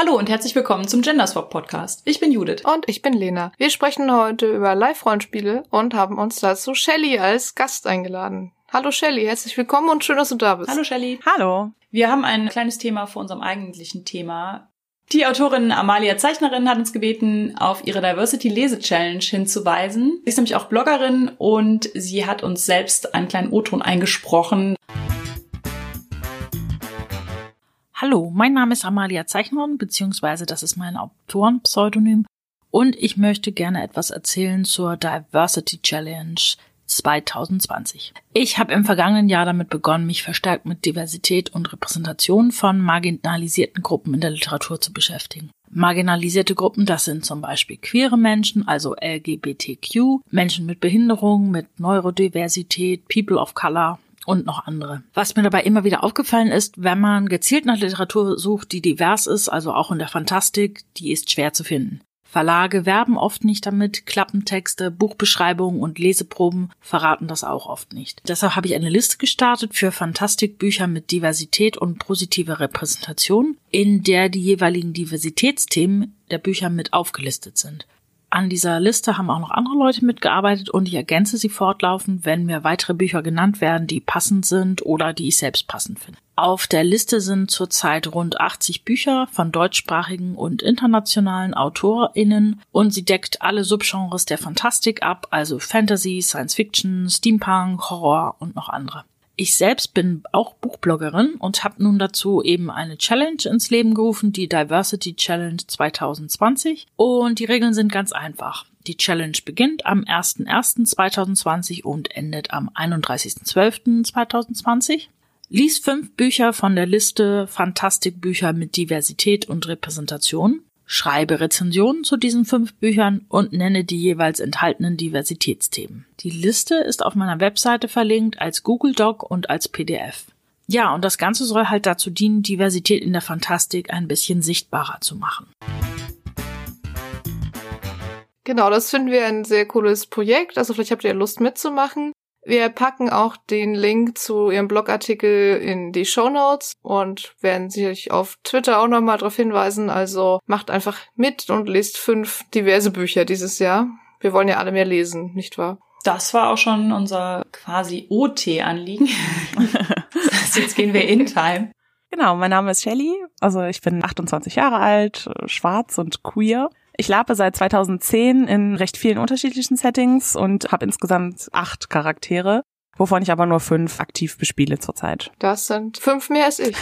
Hallo und herzlich willkommen zum Genderswap Podcast. Ich bin Judith. Und ich bin Lena. Wir sprechen heute über Live-Rollenspiele und haben uns dazu Shelly als Gast eingeladen. Hallo Shelly, herzlich willkommen und schön, dass du da bist. Hallo Shelly. Hallo. Wir haben ein kleines Thema vor unserem eigentlichen Thema. Die Autorin Amalia Zeichnerin hat uns gebeten, auf ihre Diversity Lese Challenge hinzuweisen. Sie ist nämlich auch Bloggerin und sie hat uns selbst einen kleinen O-Ton eingesprochen. Hallo, mein Name ist Amalia Zeichnerin, beziehungsweise das ist mein Autorenpseudonym und ich möchte gerne etwas erzählen zur Diversity Challenge 2020. Ich habe im vergangenen Jahr damit begonnen, mich verstärkt mit Diversität und Repräsentation von marginalisierten Gruppen in der Literatur zu beschäftigen. Marginalisierte Gruppen, das sind zum Beispiel queere Menschen, also LGBTQ, Menschen mit Behinderung, mit Neurodiversität, People of Color, und noch andere. Was mir dabei immer wieder aufgefallen ist, wenn man gezielt nach Literatur sucht, die divers ist, also auch in der Fantastik, die ist schwer zu finden. Verlage werben oft nicht damit, Klappentexte, Buchbeschreibungen und Leseproben verraten das auch oft nicht. Deshalb habe ich eine Liste gestartet für Fantastikbücher mit Diversität und positiver Repräsentation, in der die jeweiligen Diversitätsthemen der Bücher mit aufgelistet sind. An dieser Liste haben auch noch andere Leute mitgearbeitet und ich ergänze sie fortlaufend, wenn mir weitere Bücher genannt werden, die passend sind oder die ich selbst passend finde. Auf der Liste sind zurzeit rund 80 Bücher von deutschsprachigen und internationalen AutorInnen und sie deckt alle Subgenres der Fantastik ab, also Fantasy, Science Fiction, Steampunk, Horror und noch andere. Ich selbst bin auch Buchbloggerin und habe nun dazu eben eine Challenge ins Leben gerufen, die Diversity Challenge 2020. Und die Regeln sind ganz einfach. Die Challenge beginnt am 01.01.2020 und endet am 31.12.2020. Lies fünf Bücher von der Liste Fantastikbücher mit Diversität und Repräsentation. Schreibe Rezensionen zu diesen fünf Büchern und nenne die jeweils enthaltenen Diversitätsthemen. Die Liste ist auf meiner Webseite verlinkt als Google Doc und als PDF. Ja, und das Ganze soll halt dazu dienen, Diversität in der Fantastik ein bisschen sichtbarer zu machen. Genau, das finden wir ein sehr cooles Projekt. Also vielleicht habt ihr Lust mitzumachen. Wir packen auch den Link zu Ihrem Blogartikel in die Show Notes und werden sich auf Twitter auch nochmal darauf hinweisen. Also macht einfach mit und lest fünf diverse Bücher dieses Jahr. Wir wollen ja alle mehr lesen, nicht wahr? Das war auch schon unser quasi OT-Anliegen. jetzt gehen wir in Time. Genau, mein Name ist Shelly. Also ich bin 28 Jahre alt, schwarz und queer. Ich labe seit 2010 in recht vielen unterschiedlichen Settings und habe insgesamt acht Charaktere, wovon ich aber nur fünf aktiv bespiele zurzeit. Das sind fünf mehr als ich.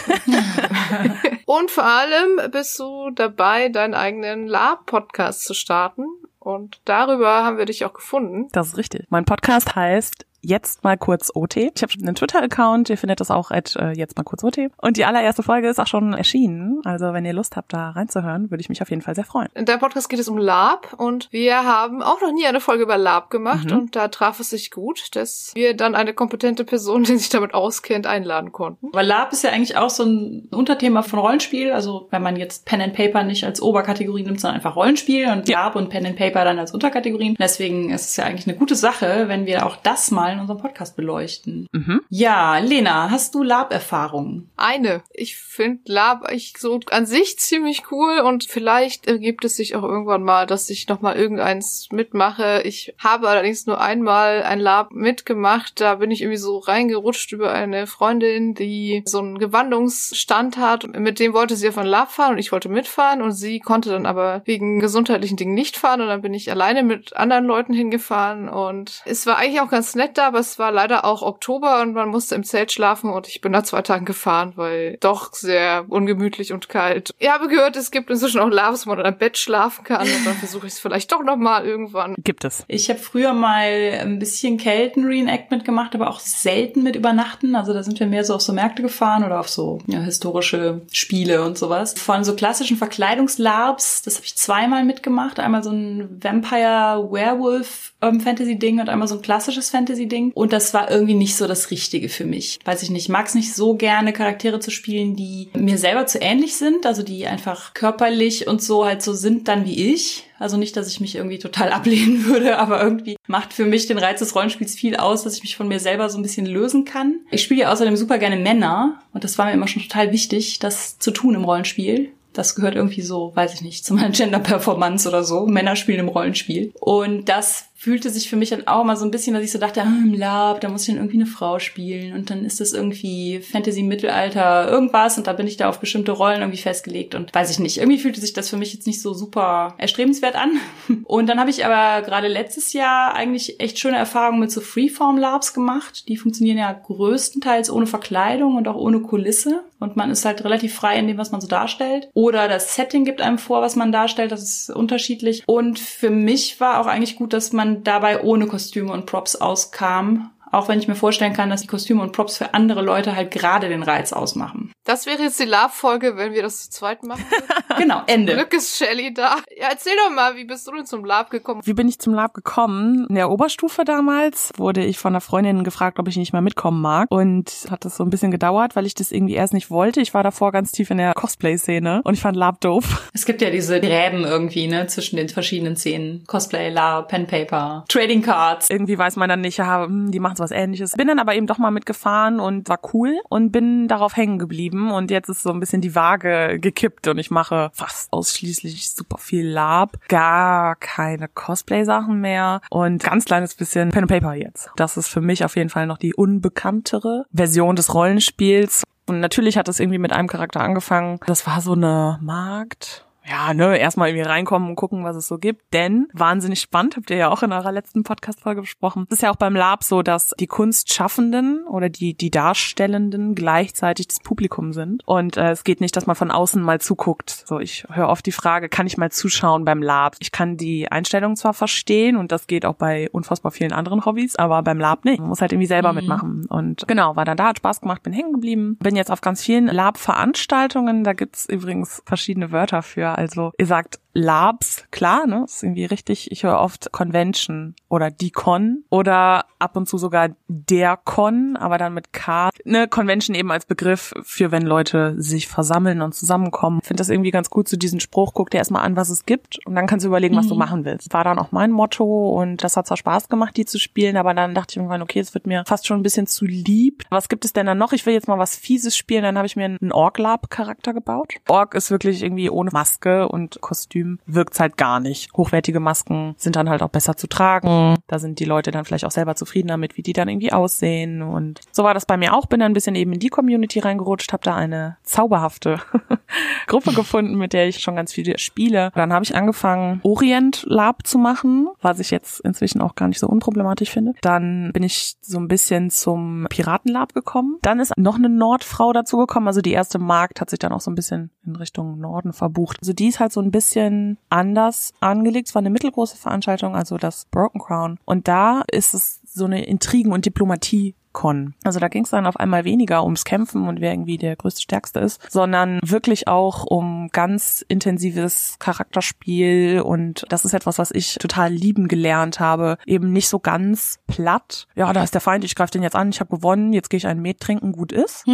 und vor allem bist du dabei, deinen eigenen Lab-Podcast zu starten. Und darüber haben wir dich auch gefunden. Das ist richtig. Mein Podcast heißt jetzt mal kurz OT. Ich habe einen Twitter-Account, ihr findet das auch at äh, jetzt mal kurz OT. Und die allererste Folge ist auch schon erschienen. Also wenn ihr Lust habt, da reinzuhören, würde ich mich auf jeden Fall sehr freuen. In deinem Podcast geht es um Lab und wir haben auch noch nie eine Folge über Lab gemacht mhm. und da traf es sich gut, dass wir dann eine kompetente Person, die sich damit auskennt, einladen konnten. Weil Lab ist ja eigentlich auch so ein Unterthema von Rollenspiel. Also wenn man jetzt Pen and Paper nicht als Oberkategorie nimmt, sondern einfach Rollenspiel und ja. Lab und Pen and Paper dann als Unterkategorien. Deswegen ist es ja eigentlich eine gute Sache, wenn wir auch das mal in unserem Podcast beleuchten. Mhm. Ja, Lena, hast du Lab-Erfahrungen? Eine. Ich finde Lab ich so an sich ziemlich cool und vielleicht ergibt es sich auch irgendwann mal, dass ich nochmal irgendeins mitmache. Ich habe allerdings nur einmal ein Lab mitgemacht. Da bin ich irgendwie so reingerutscht über eine Freundin, die so einen Gewandungsstand hat. Mit dem wollte sie auf ein Lab fahren und ich wollte mitfahren und sie konnte dann aber wegen gesundheitlichen Dingen nicht fahren und dann bin ich alleine mit anderen Leuten hingefahren und es war eigentlich auch ganz nett da, aber es war leider auch Oktober und man musste im Zelt schlafen und ich bin nach zwei Tagen gefahren, weil doch sehr ungemütlich und kalt. Ich habe gehört, es gibt inzwischen auch Labs, wo man im Bett schlafen kann und dann versuche ich es vielleicht doch nochmal irgendwann. Gibt es. Ich habe früher mal ein bisschen Kelten-Reenact mitgemacht, aber auch selten mit übernachten. Also da sind wir mehr so auf so Märkte gefahren oder auf so ja, historische Spiele und sowas. Von so klassischen Verkleidungslabs, das habe ich zweimal mitgemacht. Einmal so ein Vampire-Werewolf Fantasy-Ding und einmal so ein klassisches Fantasy-Ding. Und das war irgendwie nicht so das Richtige für mich. Weiß ich nicht, ich mag es nicht so gerne, Charaktere zu spielen, die mir selber zu ähnlich sind, also die einfach körperlich und so halt so sind dann wie ich. Also nicht, dass ich mich irgendwie total ablehnen würde, aber irgendwie macht für mich den Reiz des Rollenspiels viel aus, dass ich mich von mir selber so ein bisschen lösen kann. Ich spiele ja außerdem super gerne Männer und das war mir immer schon total wichtig, das zu tun im Rollenspiel Das gehört irgendwie so, weiß ich nicht, zu meiner Gender-Performance oder so. Männer spielen im Rollenspiel. Und das fühlte sich für mich dann auch mal so ein bisschen, dass ich so dachte, ah, im Lab, da muss ich dann irgendwie eine Frau spielen und dann ist das irgendwie Fantasy Mittelalter irgendwas und da bin ich da auf bestimmte Rollen irgendwie festgelegt und weiß ich nicht. Irgendwie fühlte sich das für mich jetzt nicht so super erstrebenswert an. Und dann habe ich aber gerade letztes Jahr eigentlich echt schöne Erfahrungen mit so Freeform Labs gemacht. Die funktionieren ja größtenteils ohne Verkleidung und auch ohne Kulisse und man ist halt relativ frei in dem, was man so darstellt. Oder das Setting gibt einem vor, was man darstellt, das ist unterschiedlich. Und für mich war auch eigentlich gut, dass man dabei ohne Kostüme und Props auskam. Auch wenn ich mir vorstellen kann, dass die Kostüme und Props für andere Leute halt gerade den Reiz ausmachen. Das wäre jetzt die Lab-Folge, wenn wir das zu zweit machen. genau, Ende. Glück ist Shelly da. Ja, erzähl doch mal, wie bist du denn zum Lab gekommen? Wie bin ich zum Lab gekommen? In der Oberstufe damals wurde ich von einer Freundin gefragt, ob ich nicht mal mitkommen mag. Und hat das so ein bisschen gedauert, weil ich das irgendwie erst nicht wollte. Ich war davor ganz tief in der Cosplay-Szene und ich fand Lab doof. Es gibt ja diese Gräben irgendwie, ne, zwischen den verschiedenen Szenen. Cosplay, Lab, Pen Paper, Trading Cards. Irgendwie weiß man dann nicht, ja, hm, die machen was ähnliches. Bin dann aber eben doch mal mitgefahren und war cool und bin darauf hängen geblieben und jetzt ist so ein bisschen die Waage gekippt und ich mache fast ausschließlich super viel Lab, gar keine Cosplay-Sachen mehr und ganz kleines bisschen Pen and Paper jetzt. Das ist für mich auf jeden Fall noch die unbekanntere Version des Rollenspiels. Und natürlich hat es irgendwie mit einem Charakter angefangen. Das war so eine Markt, ja, ne, erstmal irgendwie reinkommen und gucken, was es so gibt. Denn wahnsinnig spannend, habt ihr ja auch in eurer letzten Podcast-Folge besprochen. Es ist ja auch beim Lab so, dass die Kunstschaffenden oder die, die Darstellenden gleichzeitig das Publikum sind. Und äh, es geht nicht, dass man von außen mal zuguckt. So, ich höre oft die Frage, kann ich mal zuschauen beim Lab? Ich kann die Einstellung zwar verstehen und das geht auch bei unfassbar vielen anderen Hobbys, aber beim Lab nicht. Man muss halt irgendwie selber mhm. mitmachen. Und genau, war dann da, hat Spaß gemacht, bin hängen geblieben. Bin jetzt auf ganz vielen Lab-Veranstaltungen. Da gibt's übrigens verschiedene Wörter für also ihr sagt Labs, klar, ne? Das ist irgendwie richtig. Ich höre oft Convention oder die Con oder ab und zu sogar der Con, aber dann mit K. Ne, Convention eben als Begriff für wenn Leute sich versammeln und zusammenkommen. Ich finde das irgendwie ganz gut, so diesen Spruch, guck dir erstmal an, was es gibt und dann kannst du überlegen, was mhm. du machen willst. War dann auch mein Motto und das hat zwar Spaß gemacht, die zu spielen, aber dann dachte ich irgendwann, okay, es wird mir fast schon ein bisschen zu lieb. Was gibt es denn dann noch? Ich will jetzt mal was Fieses spielen, dann habe ich mir einen Org-Lab-Charakter gebaut. Org ist wirklich irgendwie ohne Maske und Kostüm Kostüm wirkt's halt gar nicht. Hochwertige Masken sind dann halt auch besser zu tragen. Da sind die Leute dann vielleicht auch selber zufrieden damit, wie die dann irgendwie aussehen. Und so war das bei mir auch. Bin dann ein bisschen eben in die Community reingerutscht, habe da eine zauberhafte Gruppe gefunden, mit der ich schon ganz viele spiele. Dann habe ich angefangen, Orient Lab zu machen, was ich jetzt inzwischen auch gar nicht so unproblematisch finde. Dann bin ich so ein bisschen zum Piratenlab gekommen. Dann ist noch eine Nordfrau dazu gekommen. Also die erste Markt hat sich dann auch so ein bisschen in Richtung Norden verbucht. Also die ist halt so ein bisschen anders angelegt. Es war eine mittelgroße Veranstaltung, also das Broken Crown. Und da ist es so eine Intrigen- und Diplomatie Con. Also da ging es dann auf einmal weniger ums Kämpfen und wer irgendwie der größte Stärkste ist, sondern wirklich auch um ganz intensives Charakterspiel und das ist etwas, was ich total lieben gelernt habe. Eben nicht so ganz platt. Ja, da ist der Feind, ich greife den jetzt an, ich habe gewonnen, jetzt gehe ich einen Met trinken, gut ist.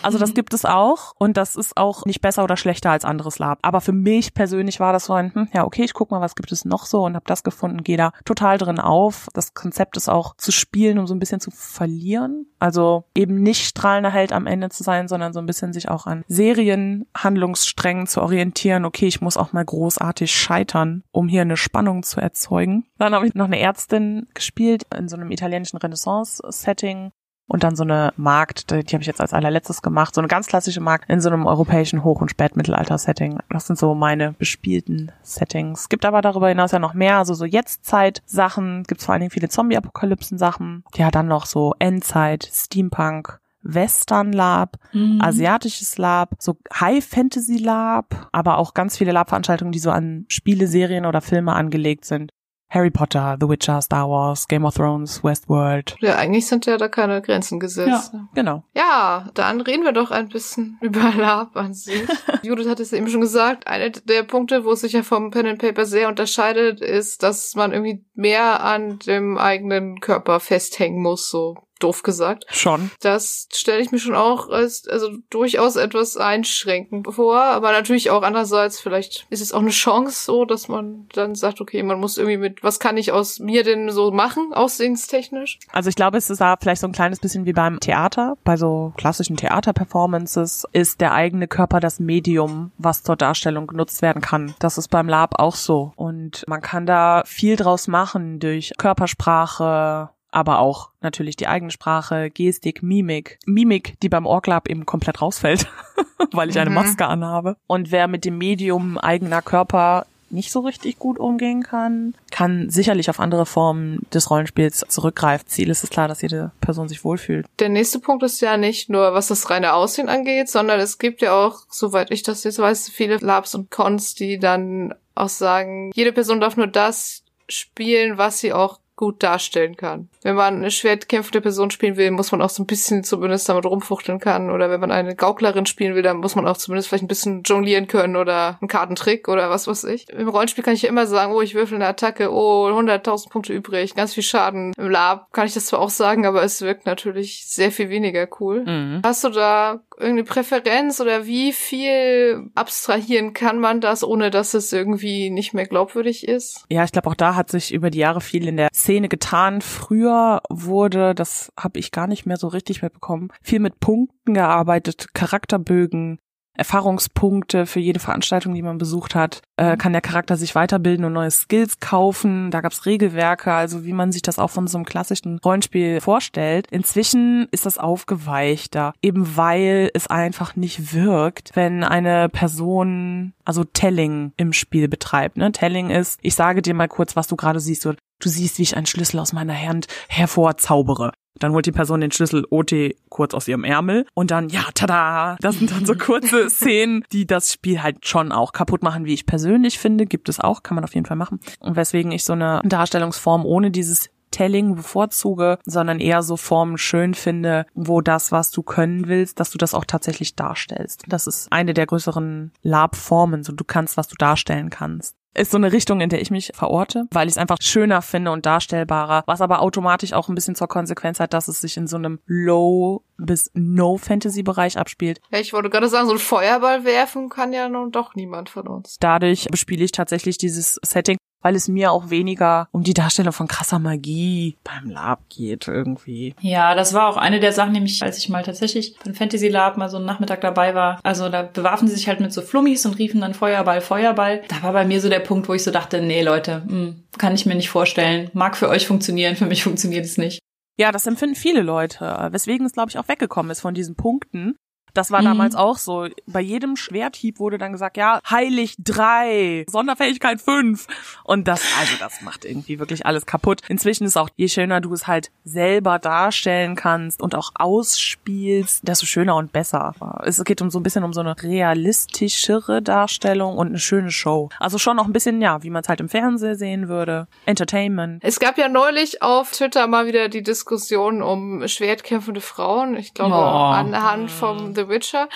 Also das gibt es auch und das ist auch nicht besser oder schlechter als anderes Lab. Aber für mich persönlich war das so ein, hm, ja okay, ich guck mal, was gibt es noch so und habe das gefunden, gehe da total drin auf. Das Konzept ist auch zu spielen, um so ein bisschen zu verlieren reagieren. Also eben nicht strahlender Held am Ende zu sein, sondern so ein bisschen sich auch an Serienhandlungssträngen zu orientieren. Okay, ich muss auch mal großartig scheitern, um hier eine Spannung zu erzeugen. Dann habe ich noch eine Ärztin gespielt in so einem italienischen Renaissance-Setting und dann so eine Markt, die, die habe ich jetzt als allerletztes gemacht, so eine ganz klassische Markt in so einem europäischen Hoch- und Spätmittelalter-Setting. Das sind so meine bespielten Settings. Gibt aber darüber hinaus ja noch mehr, also so Jetztzeit-Sachen, gibt vor allen Dingen viele Zombie-Apokalypsen-Sachen. Ja, dann noch so Endzeit, Steampunk, Western Lab, mhm. asiatisches Lab, so High Fantasy Lab, aber auch ganz viele Lab-Veranstaltungen, die so an Spiele, Serien oder Filme angelegt sind. Harry Potter, The Witcher, Star Wars, Game of Thrones, Westworld. Ja, eigentlich sind ja da keine Grenzen gesetzt. Ja, genau. Ja, dann reden wir doch ein bisschen über Lab an sich. Judith hat es eben schon gesagt, einer der Punkte, wo es sich ja vom Pen and Paper sehr unterscheidet, ist, dass man irgendwie mehr an dem eigenen Körper festhängen muss, so doof gesagt. Schon. Das stelle ich mir schon auch als also durchaus etwas einschränkend vor, aber natürlich auch andererseits vielleicht ist es auch eine Chance so, dass man dann sagt, okay, man muss irgendwie mit was kann ich aus mir denn so machen, aussehenstechnisch? Also ich glaube, es ist da vielleicht so ein kleines bisschen wie beim Theater, bei so klassischen Theaterperformances ist der eigene Körper das Medium, was zur Darstellung genutzt werden kann. Das ist beim Lab auch so und man kann da viel draus machen durch Körpersprache, aber auch natürlich die eigene Sprache, Gestik, Mimik. Mimik, die beim Orglab eben komplett rausfällt, weil ich eine Mhm. Maske anhabe. Und wer mit dem Medium eigener Körper nicht so richtig gut umgehen kann, kann sicherlich auf andere Formen des Rollenspiels zurückgreifen. Ziel ist es klar, dass jede Person sich wohlfühlt. Der nächste Punkt ist ja nicht nur, was das reine Aussehen angeht, sondern es gibt ja auch, soweit ich das jetzt weiß, viele Labs und Cons, die dann auch sagen, jede Person darf nur das spielen, was sie auch gut darstellen kann. Wenn man eine schwertkämpfende Person spielen will, muss man auch so ein bisschen zumindest damit rumfuchteln kann. Oder wenn man eine Gauklerin spielen will, dann muss man auch zumindest vielleicht ein bisschen jonglieren können oder einen Kartentrick oder was weiß ich. Im Rollenspiel kann ich ja immer sagen, oh, ich würfel eine Attacke, oh, 100.000 Punkte übrig, ganz viel Schaden. Im Lab kann ich das zwar auch sagen, aber es wirkt natürlich sehr viel weniger cool. Mhm. Hast du da irgendeine Präferenz oder wie viel abstrahieren kann man das, ohne dass es irgendwie nicht mehr glaubwürdig ist? Ja, ich glaube, auch da hat sich über die Jahre viel in der Szene getan. Früher wurde, das habe ich gar nicht mehr so richtig mitbekommen, viel mit Punkten gearbeitet, Charakterbögen, Erfahrungspunkte für jede Veranstaltung, die man besucht hat. Äh, kann der Charakter sich weiterbilden und neue Skills kaufen. Da gab's Regelwerke, also wie man sich das auch von so einem klassischen Rollenspiel vorstellt. Inzwischen ist das aufgeweichter, eben weil es einfach nicht wirkt, wenn eine Person also Telling im Spiel betreibt. Ne? Telling ist, ich sage dir mal kurz, was du gerade siehst. Du, du siehst, wie ich einen Schlüssel aus meiner Hand hervorzaubere. Dann holt die Person den Schlüssel OT kurz aus ihrem Ärmel und dann, ja, tada! Das sind dann so kurze Szenen, die das Spiel halt schon auch kaputt machen, wie ich persönlich finde. Gibt es auch, kann man auf jeden Fall machen. Und weswegen ich so eine Darstellungsform ohne dieses Telling bevorzuge, sondern eher so Formen schön finde, wo das, was du können willst, dass du das auch tatsächlich darstellst. Das ist eine der größeren Lab-Formen, so du kannst, was du darstellen kannst. Ist so eine Richtung, in der ich mich verorte, weil ich es einfach schöner finde und darstellbarer, was aber automatisch auch ein bisschen zur Konsequenz hat, dass es sich in so einem Low- bis No-Fantasy-Bereich abspielt. Ja, ich wollte gerade sagen, so ein Feuerball werfen kann ja nun doch niemand von uns. Dadurch bespiele ich tatsächlich dieses Setting, weil es mir auch weniger um die Darstellung von krasser Magie beim Lab geht irgendwie. Ja, das war auch eine der Sachen, nämlich als ich mal tatsächlich beim Fantasy Lab mal so einen Nachmittag dabei war. Also da bewarfen sie sich halt mit so Flummis und riefen dann Feuerball, Feuerball. Da war bei mir so der Punkt, wo ich so dachte, nee Leute, mh, kann ich mir nicht vorstellen. Mag für euch funktionieren, für mich funktioniert es nicht. Ja, das empfinden viele Leute, weswegen es, glaube ich, auch weggekommen ist von diesen Punkten. Das war Mhm. damals auch so. Bei jedem Schwerthieb wurde dann gesagt, ja, heilig drei, Sonderfähigkeit fünf. Und das, also das macht irgendwie wirklich alles kaputt. Inzwischen ist auch, je schöner du es halt selber darstellen kannst und auch ausspielst, desto schöner und besser. Es geht um so ein bisschen um so eine realistischere Darstellung und eine schöne Show. Also schon auch ein bisschen, ja, wie man es halt im Fernsehen sehen würde. Entertainment. Es gab ja neulich auf Twitter mal wieder die Diskussion um schwertkämpfende Frauen. Ich glaube, Oh. anhand vom The Witcher.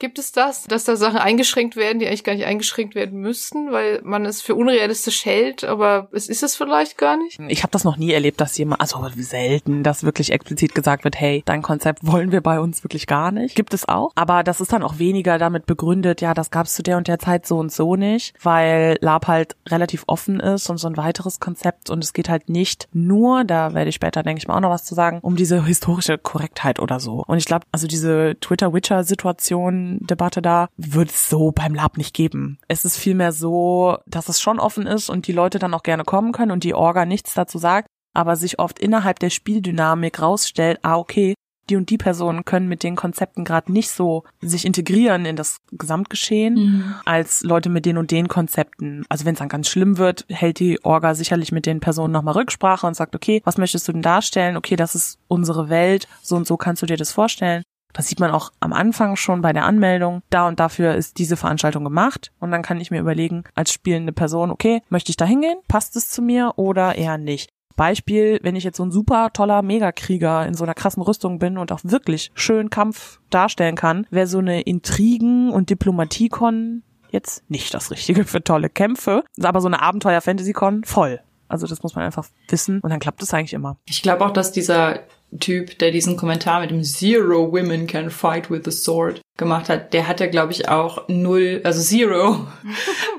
Gibt es das, dass da Sachen eingeschränkt werden, die eigentlich gar nicht eingeschränkt werden müssten, weil man es für unrealistisch hält, aber es ist es vielleicht gar nicht? Ich habe das noch nie erlebt, dass jemand, also selten, dass wirklich explizit gesagt wird, hey, dein Konzept wollen wir bei uns wirklich gar nicht. Gibt es auch. Aber das ist dann auch weniger damit begründet, ja, das gab es zu der und der Zeit so und so nicht, weil Lab halt relativ offen ist und so ein weiteres Konzept und es geht halt nicht nur, da werde ich später, denke ich mal, auch noch was zu sagen, um diese historische Korrektheit oder so. Und ich glaube, also diese Twitter-Witcher-Situation, Debatte da, wird es so beim Lab nicht geben. Es ist vielmehr so, dass es schon offen ist und die Leute dann auch gerne kommen können und die Orga nichts dazu sagt, aber sich oft innerhalb der Spieldynamik rausstellt, ah, okay, die und die Personen können mit den Konzepten gerade nicht so sich integrieren in das Gesamtgeschehen als Leute mit den und den Konzepten. Also wenn es dann ganz schlimm wird, hält die Orga sicherlich mit den Personen nochmal Rücksprache und sagt, okay, was möchtest du denn darstellen? Okay, das ist unsere Welt, so und so kannst du dir das vorstellen. Das sieht man auch am Anfang schon bei der Anmeldung. Da und dafür ist diese Veranstaltung gemacht. Und dann kann ich mir überlegen, als spielende Person, okay, möchte ich da hingehen? Passt es zu mir oder eher nicht? Beispiel, wenn ich jetzt so ein super toller Megakrieger in so einer krassen Rüstung bin und auch wirklich schön Kampf darstellen kann, wäre so eine Intrigen- und Diplomatiekon jetzt nicht das Richtige für tolle Kämpfe. Aber so eine Abenteuer-Fantasy-Con voll. Also das muss man einfach wissen und dann klappt es eigentlich immer. Ich glaube auch, dass dieser Typ, der diesen Kommentar mit dem Zero Women can fight with the sword gemacht hat, der hatte, glaube ich, auch null, also zero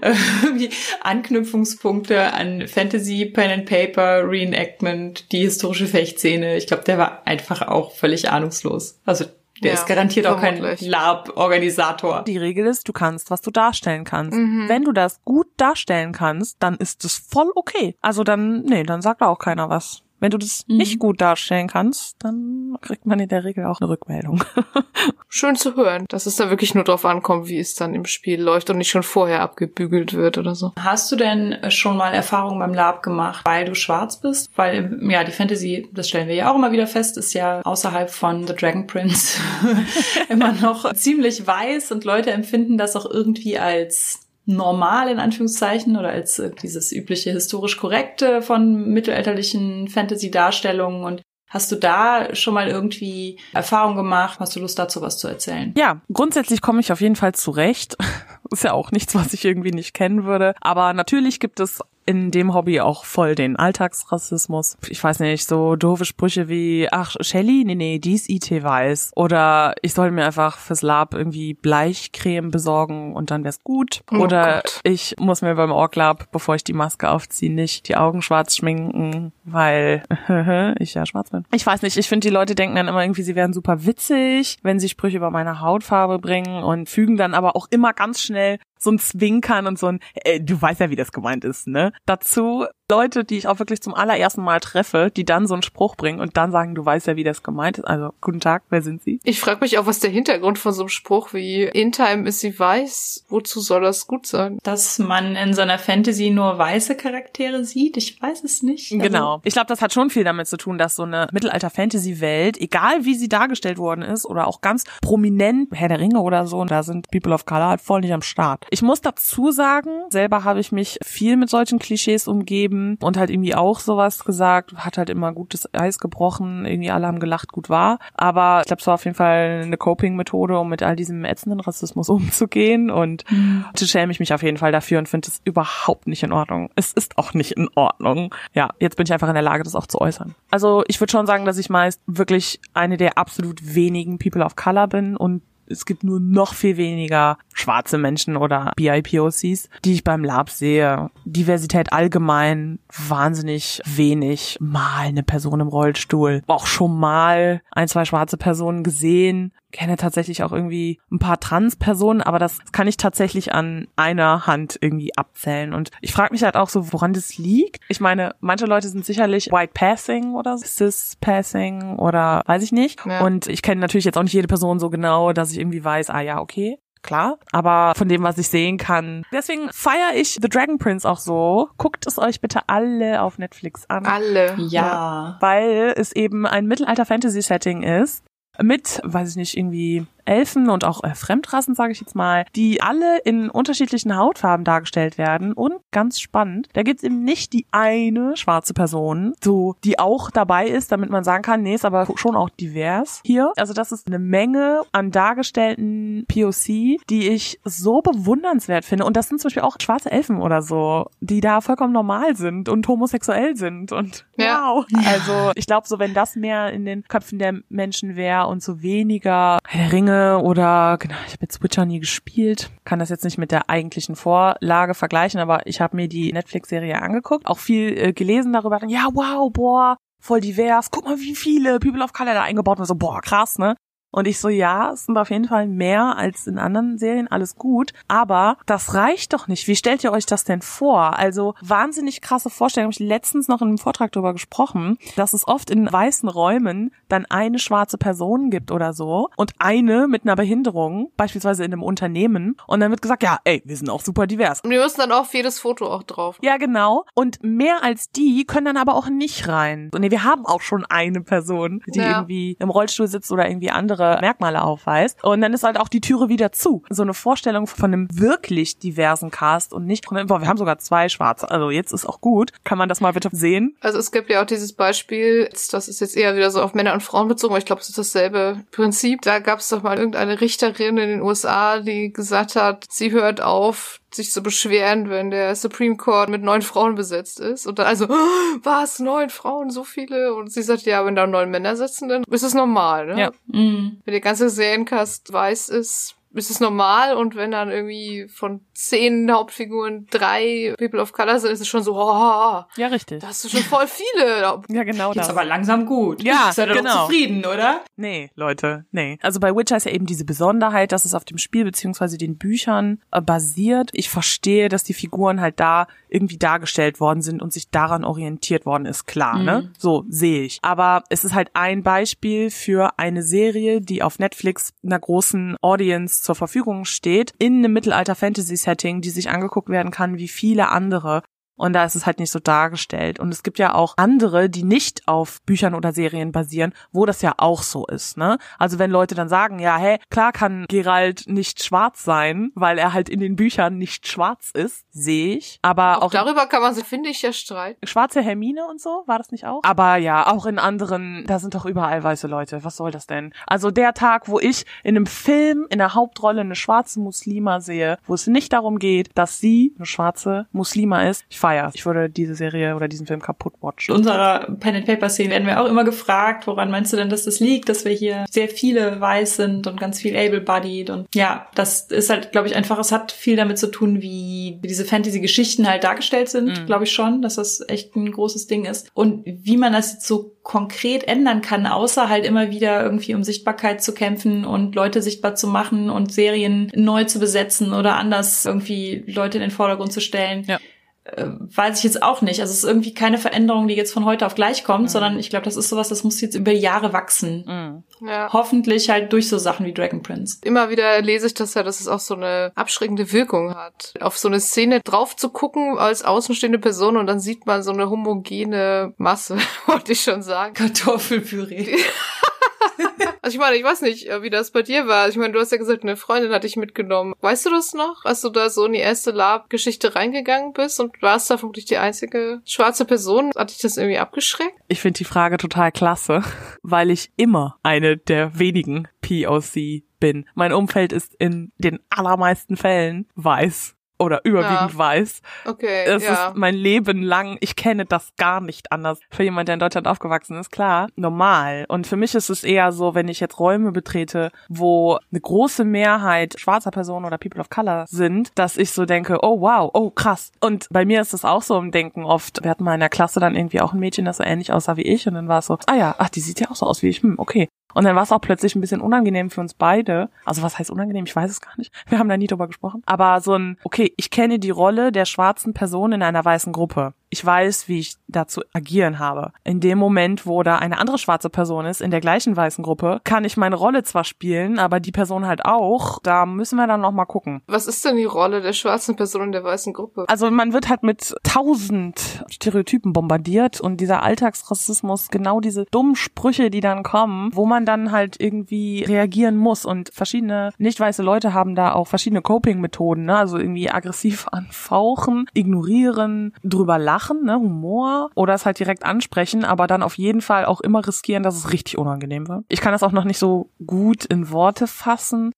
Anknüpfungspunkte an Fantasy, Pen and Paper, Reenactment, die historische Fechtszene. Ich glaube, der war einfach auch völlig ahnungslos. Also der ja, ist garantiert vermutlich. auch kein Lab-Organisator. Die Regel ist, du kannst, was du darstellen kannst. Mhm. Wenn du das gut darstellen kannst, dann ist es voll okay. Also dann, nee, dann sagt da auch keiner was. Wenn du das mhm. nicht gut darstellen kannst, dann kriegt man in der Regel auch eine Rückmeldung. Schön zu hören, dass es da wirklich nur drauf ankommt, wie es dann im Spiel läuft und nicht schon vorher abgebügelt wird oder so. Hast du denn schon mal Erfahrungen beim Lab gemacht, weil du schwarz bist? Weil, ja, die Fantasy, das stellen wir ja auch immer wieder fest, ist ja außerhalb von The Dragon Prince immer noch ziemlich weiß und Leute empfinden das auch irgendwie als normal in Anführungszeichen oder als äh, dieses übliche historisch korrekte von mittelalterlichen Fantasy-Darstellungen und Hast du da schon mal irgendwie Erfahrung gemacht? Hast du Lust dazu was zu erzählen? Ja, grundsätzlich komme ich auf jeden Fall zurecht. Ist ja auch nichts, was ich irgendwie nicht kennen würde. Aber natürlich gibt es in dem Hobby auch voll den Alltagsrassismus. Ich weiß nicht, so doofe Sprüche wie, ach, Shelly, nee, nee, die ist IT weiß. Oder ich soll mir einfach fürs Lab irgendwie Bleichcreme besorgen und dann wär's gut. Oh Oder Gott. ich muss mir beim Org Lab, bevor ich die Maske aufziehe, nicht die Augen schwarz schminken, weil ich ja schwarz bin. Ich weiß nicht, ich finde, die Leute denken dann immer irgendwie, sie wären super witzig, wenn sie Sprüche über meine Hautfarbe bringen und fügen dann aber auch immer ganz schnell so ein Zwinkern und so ein, äh, du weißt ja, wie das gemeint ist, ne? Dazu Leute, die ich auch wirklich zum allerersten Mal treffe, die dann so einen Spruch bringen und dann sagen, du weißt ja, wie das gemeint ist. Also, guten Tag, wer sind Sie? Ich frage mich auch, was der Hintergrund von so einem Spruch wie In Time ist sie weiß, wozu soll das gut sein? Dass man in so einer Fantasy nur weiße Charaktere sieht, ich weiß es nicht. Also genau. Ich glaube, das hat schon viel damit zu tun, dass so eine Mittelalter-Fantasy-Welt, egal wie sie dargestellt worden ist oder auch ganz prominent, Herr der Ringe oder so, da sind People of Color halt voll nicht am Start. Ich muss dazu sagen, selber habe ich mich viel mit solchen Klischees umgeben und halt irgendwie auch sowas gesagt, hat halt immer gutes Eis gebrochen, irgendwie alle haben gelacht, gut war. Aber ich glaube, es war auf jeden Fall eine Coping-Methode, um mit all diesem ätzenden Rassismus umzugehen und mhm. schäme ich mich auf jeden Fall dafür und finde es überhaupt nicht in Ordnung. Es ist auch nicht in Ordnung. Ja, jetzt bin ich einfach in der Lage, das auch zu äußern. Also ich würde schon sagen, dass ich meist wirklich eine der absolut wenigen People of Color bin und es gibt nur noch viel weniger schwarze Menschen oder BIPOCs, die ich beim Lab sehe. Diversität allgemein wahnsinnig wenig. Mal eine Person im Rollstuhl. Auch schon mal ein, zwei schwarze Personen gesehen kenne tatsächlich auch irgendwie ein paar Trans-Personen, aber das kann ich tatsächlich an einer Hand irgendwie abzählen. Und ich frage mich halt auch so, woran das liegt. Ich meine, manche Leute sind sicherlich White Passing oder Cis Passing oder weiß ich nicht. Ja. Und ich kenne natürlich jetzt auch nicht jede Person so genau, dass ich irgendwie weiß, ah ja, okay, klar. Aber von dem, was ich sehen kann. Deswegen feiere ich The Dragon Prince auch so. Guckt es euch bitte alle auf Netflix an. Alle. Ja. ja. Weil es eben ein Mittelalter-Fantasy-Setting ist mit, weiß ich nicht, irgendwie Elfen und auch äh, Fremdrassen, sage ich jetzt mal, die alle in unterschiedlichen Hautfarben dargestellt werden. Und ganz spannend, da gibt's eben nicht die eine schwarze Person, so die auch dabei ist, damit man sagen kann, nee, ist aber schon auch divers hier. Also das ist eine Menge an dargestellten POC, die ich so bewundernswert finde. Und das sind zum Beispiel auch schwarze Elfen oder so, die da vollkommen normal sind und homosexuell sind. Und ja. wow. Also ich glaube, so wenn das mehr in den Köpfen der Menschen wäre und so weniger der Ringe oder genau, ich habe jetzt Witcher nie gespielt, kann das jetzt nicht mit der eigentlichen Vorlage vergleichen, aber ich habe mir die Netflix-Serie angeguckt, auch viel äh, gelesen darüber, ja, wow, boah, voll divers, guck mal, wie viele People of Color da eingebaut werden, so, boah, krass, ne? Und ich so, ja, es sind auf jeden Fall mehr als in anderen Serien, alles gut. Aber das reicht doch nicht. Wie stellt ihr euch das denn vor? Also wahnsinnig krasse Vorstellung. Habe ich letztens noch in einem Vortrag darüber gesprochen, dass es oft in weißen Räumen dann eine schwarze Person gibt oder so und eine mit einer Behinderung, beispielsweise in einem Unternehmen. Und dann wird gesagt, ja, ey, wir sind auch super divers. Und wir müssen dann auf jedes Foto auch drauf. Ja, genau. Und mehr als die können dann aber auch nicht rein. Und nee, wir haben auch schon eine Person, die ja. irgendwie im Rollstuhl sitzt oder irgendwie andere andere Merkmale aufweist. Und dann ist halt auch die Türe wieder zu. So eine Vorstellung von einem wirklich diversen Cast und nicht, boah, wir haben sogar zwei Schwarze. Also jetzt ist auch gut. Kann man das mal bitte sehen? Also es gibt ja auch dieses Beispiel, das ist jetzt eher wieder so auf Männer und Frauen bezogen, aber ich glaube, es ist dasselbe Prinzip. Da gab es doch mal irgendeine Richterin in den USA, die gesagt hat, sie hört auf, sich so beschweren, wenn der Supreme Court mit neun Frauen besetzt ist. Und dann also, oh, was, neun Frauen, so viele? Und sie sagt, ja, wenn da neun Männer sitzen, dann ist es normal, ne? Ja. Mhm. Wenn der ganze Seriencast weiß ist, ist es normal und wenn dann irgendwie von zehn Hauptfiguren drei People of Color sind, ist es schon so, oh, Ja, richtig. da hast du schon voll viele. Ja, genau das. aber langsam gut. Ja, Seid ihr genau. doch zufrieden, oder? Nee, Leute, nee. Also bei Witcher ist ja eben diese Besonderheit, dass es auf dem Spiel beziehungsweise den Büchern äh, basiert. Ich verstehe, dass die Figuren halt da irgendwie dargestellt worden sind und sich daran orientiert worden ist, klar, ne? So sehe ich. Aber es ist halt ein Beispiel für eine Serie, die auf Netflix einer großen Audience zur Verfügung steht, in einem Mittelalter-Fantasy-Setting, die sich angeguckt werden kann wie viele andere. Und da ist es halt nicht so dargestellt. Und es gibt ja auch andere, die nicht auf Büchern oder Serien basieren, wo das ja auch so ist, ne? Also wenn Leute dann sagen, ja, hey, klar kann Geralt nicht schwarz sein, weil er halt in den Büchern nicht schwarz ist, sehe ich. Aber Auch, auch, darüber kann man sich, finde ich, ja streiten. schwarze Hermine und so, war das nicht auch? Aber ja, auch in anderen, da sind doch überall weiße Leute. Was soll das denn? Also der Tag, wo ich in einem Film in der Hauptrolle eine schwarze Muslima sehe, wo es nicht darum geht, dass sie eine schwarze Muslima ist, ich feier's. Ich würde diese Serie oder diesen Film kaputt watchen. In unserer Pen and Paper Szene werden wir auch immer gefragt, woran meinst du denn, dass das liegt, dass wir hier sehr viele weiß sind und ganz viel able-bodied und ja, das ist halt, glaube ich, einfach, es hat viel damit zu tun, wie, wie diese Fantasy-Geschichten halt dargestellt sind, Mhm. glaube ich schon, dass das echt ein großes Ding ist und wie man das jetzt so konkret ändern kann, außer halt immer wieder irgendwie um Sichtbarkeit zu kämpfen und Leute sichtbar zu machen und Serien neu zu besetzen oder anders irgendwie Leute in den Vordergrund zu stellen Ja. Äh, weiß ich jetzt auch nicht. Also es ist irgendwie keine Veränderung, die jetzt von heute auf gleich kommt, sondern ich glaube, das ist sowas, das muss jetzt über Jahre wachsen. Mhm. Ja. Hoffentlich halt durch so Sachen wie Dragon Prince. Immer wieder lese ich das ja, dass es auch so eine abschreckende Wirkung hat. Auf so eine Szene drauf zu gucken als außenstehende Person und dann sieht man so eine homogene Masse, wollte ich schon sagen. Kartoffelpüree. Also ich meine, ich weiß nicht, äh, wie das bei dir war. Ich meine, du hast ja gesagt, eine Freundin hat dich mitgenommen. Weißt du das noch? Als du da so in die erste Lab-Geschichte reingegangen bist und warst da vermutlich die einzige schwarze Person? Hat dich das irgendwie abgeschreckt? Ich finde die Frage total klasse, weil ich immer eine der wenigen POC bin. Mein Umfeld ist in den allermeisten Fällen weiß oder überwiegend Ja. weiß. Okay, Es ja. ist mein Leben lang, ich kenne das gar nicht anders. Für jemand, der in Deutschland aufgewachsen ist, klar, normal. Und für mich ist es eher so, wenn ich jetzt Räume betrete, wo eine große Mehrheit schwarzer Personen oder People of Color sind, dass ich so denke, oh wow, oh krass. Und bei mir ist es auch so im Denken oft. Wir hatten mal in der Klasse dann irgendwie auch ein Mädchen, das so ähnlich aussah wie ich und dann war es so, ah ja, ach, die sieht ja auch so aus wie ich, hm, okay. Und dann war es auch plötzlich ein bisschen unangenehm für uns beide. Also was heißt unangenehm? Ich weiß es gar nicht. Wir haben da nie drüber gesprochen. Aber so ein, okay, ich kenne die Rolle der schwarzen Person in einer weißen Gruppe. Ich weiß, wie ich da zu agieren habe. In dem Moment, wo da eine andere schwarze Person ist, in der gleichen weißen Gruppe, kann ich meine Rolle zwar spielen, aber die Person halt auch. Da müssen wir dann noch mal gucken. Was ist denn die Rolle der schwarzen Person in der weißen Gruppe? Also man wird halt mit tausend Stereotypen bombardiert und dieser Alltagsrassismus, genau diese dummen Sprüche, die dann kommen, wo man dann halt irgendwie reagieren muss und verschiedene nicht weiße Leute haben da auch verschiedene Coping-Methoden, ne? also irgendwie aggressiv anfauchen, ignorieren, drüber lachen, ne? Humor oder es halt direkt ansprechen, aber dann auf jeden Fall auch immer riskieren, dass es richtig unangenehm wird. Ich kann das auch noch nicht so gut in Worte fassen,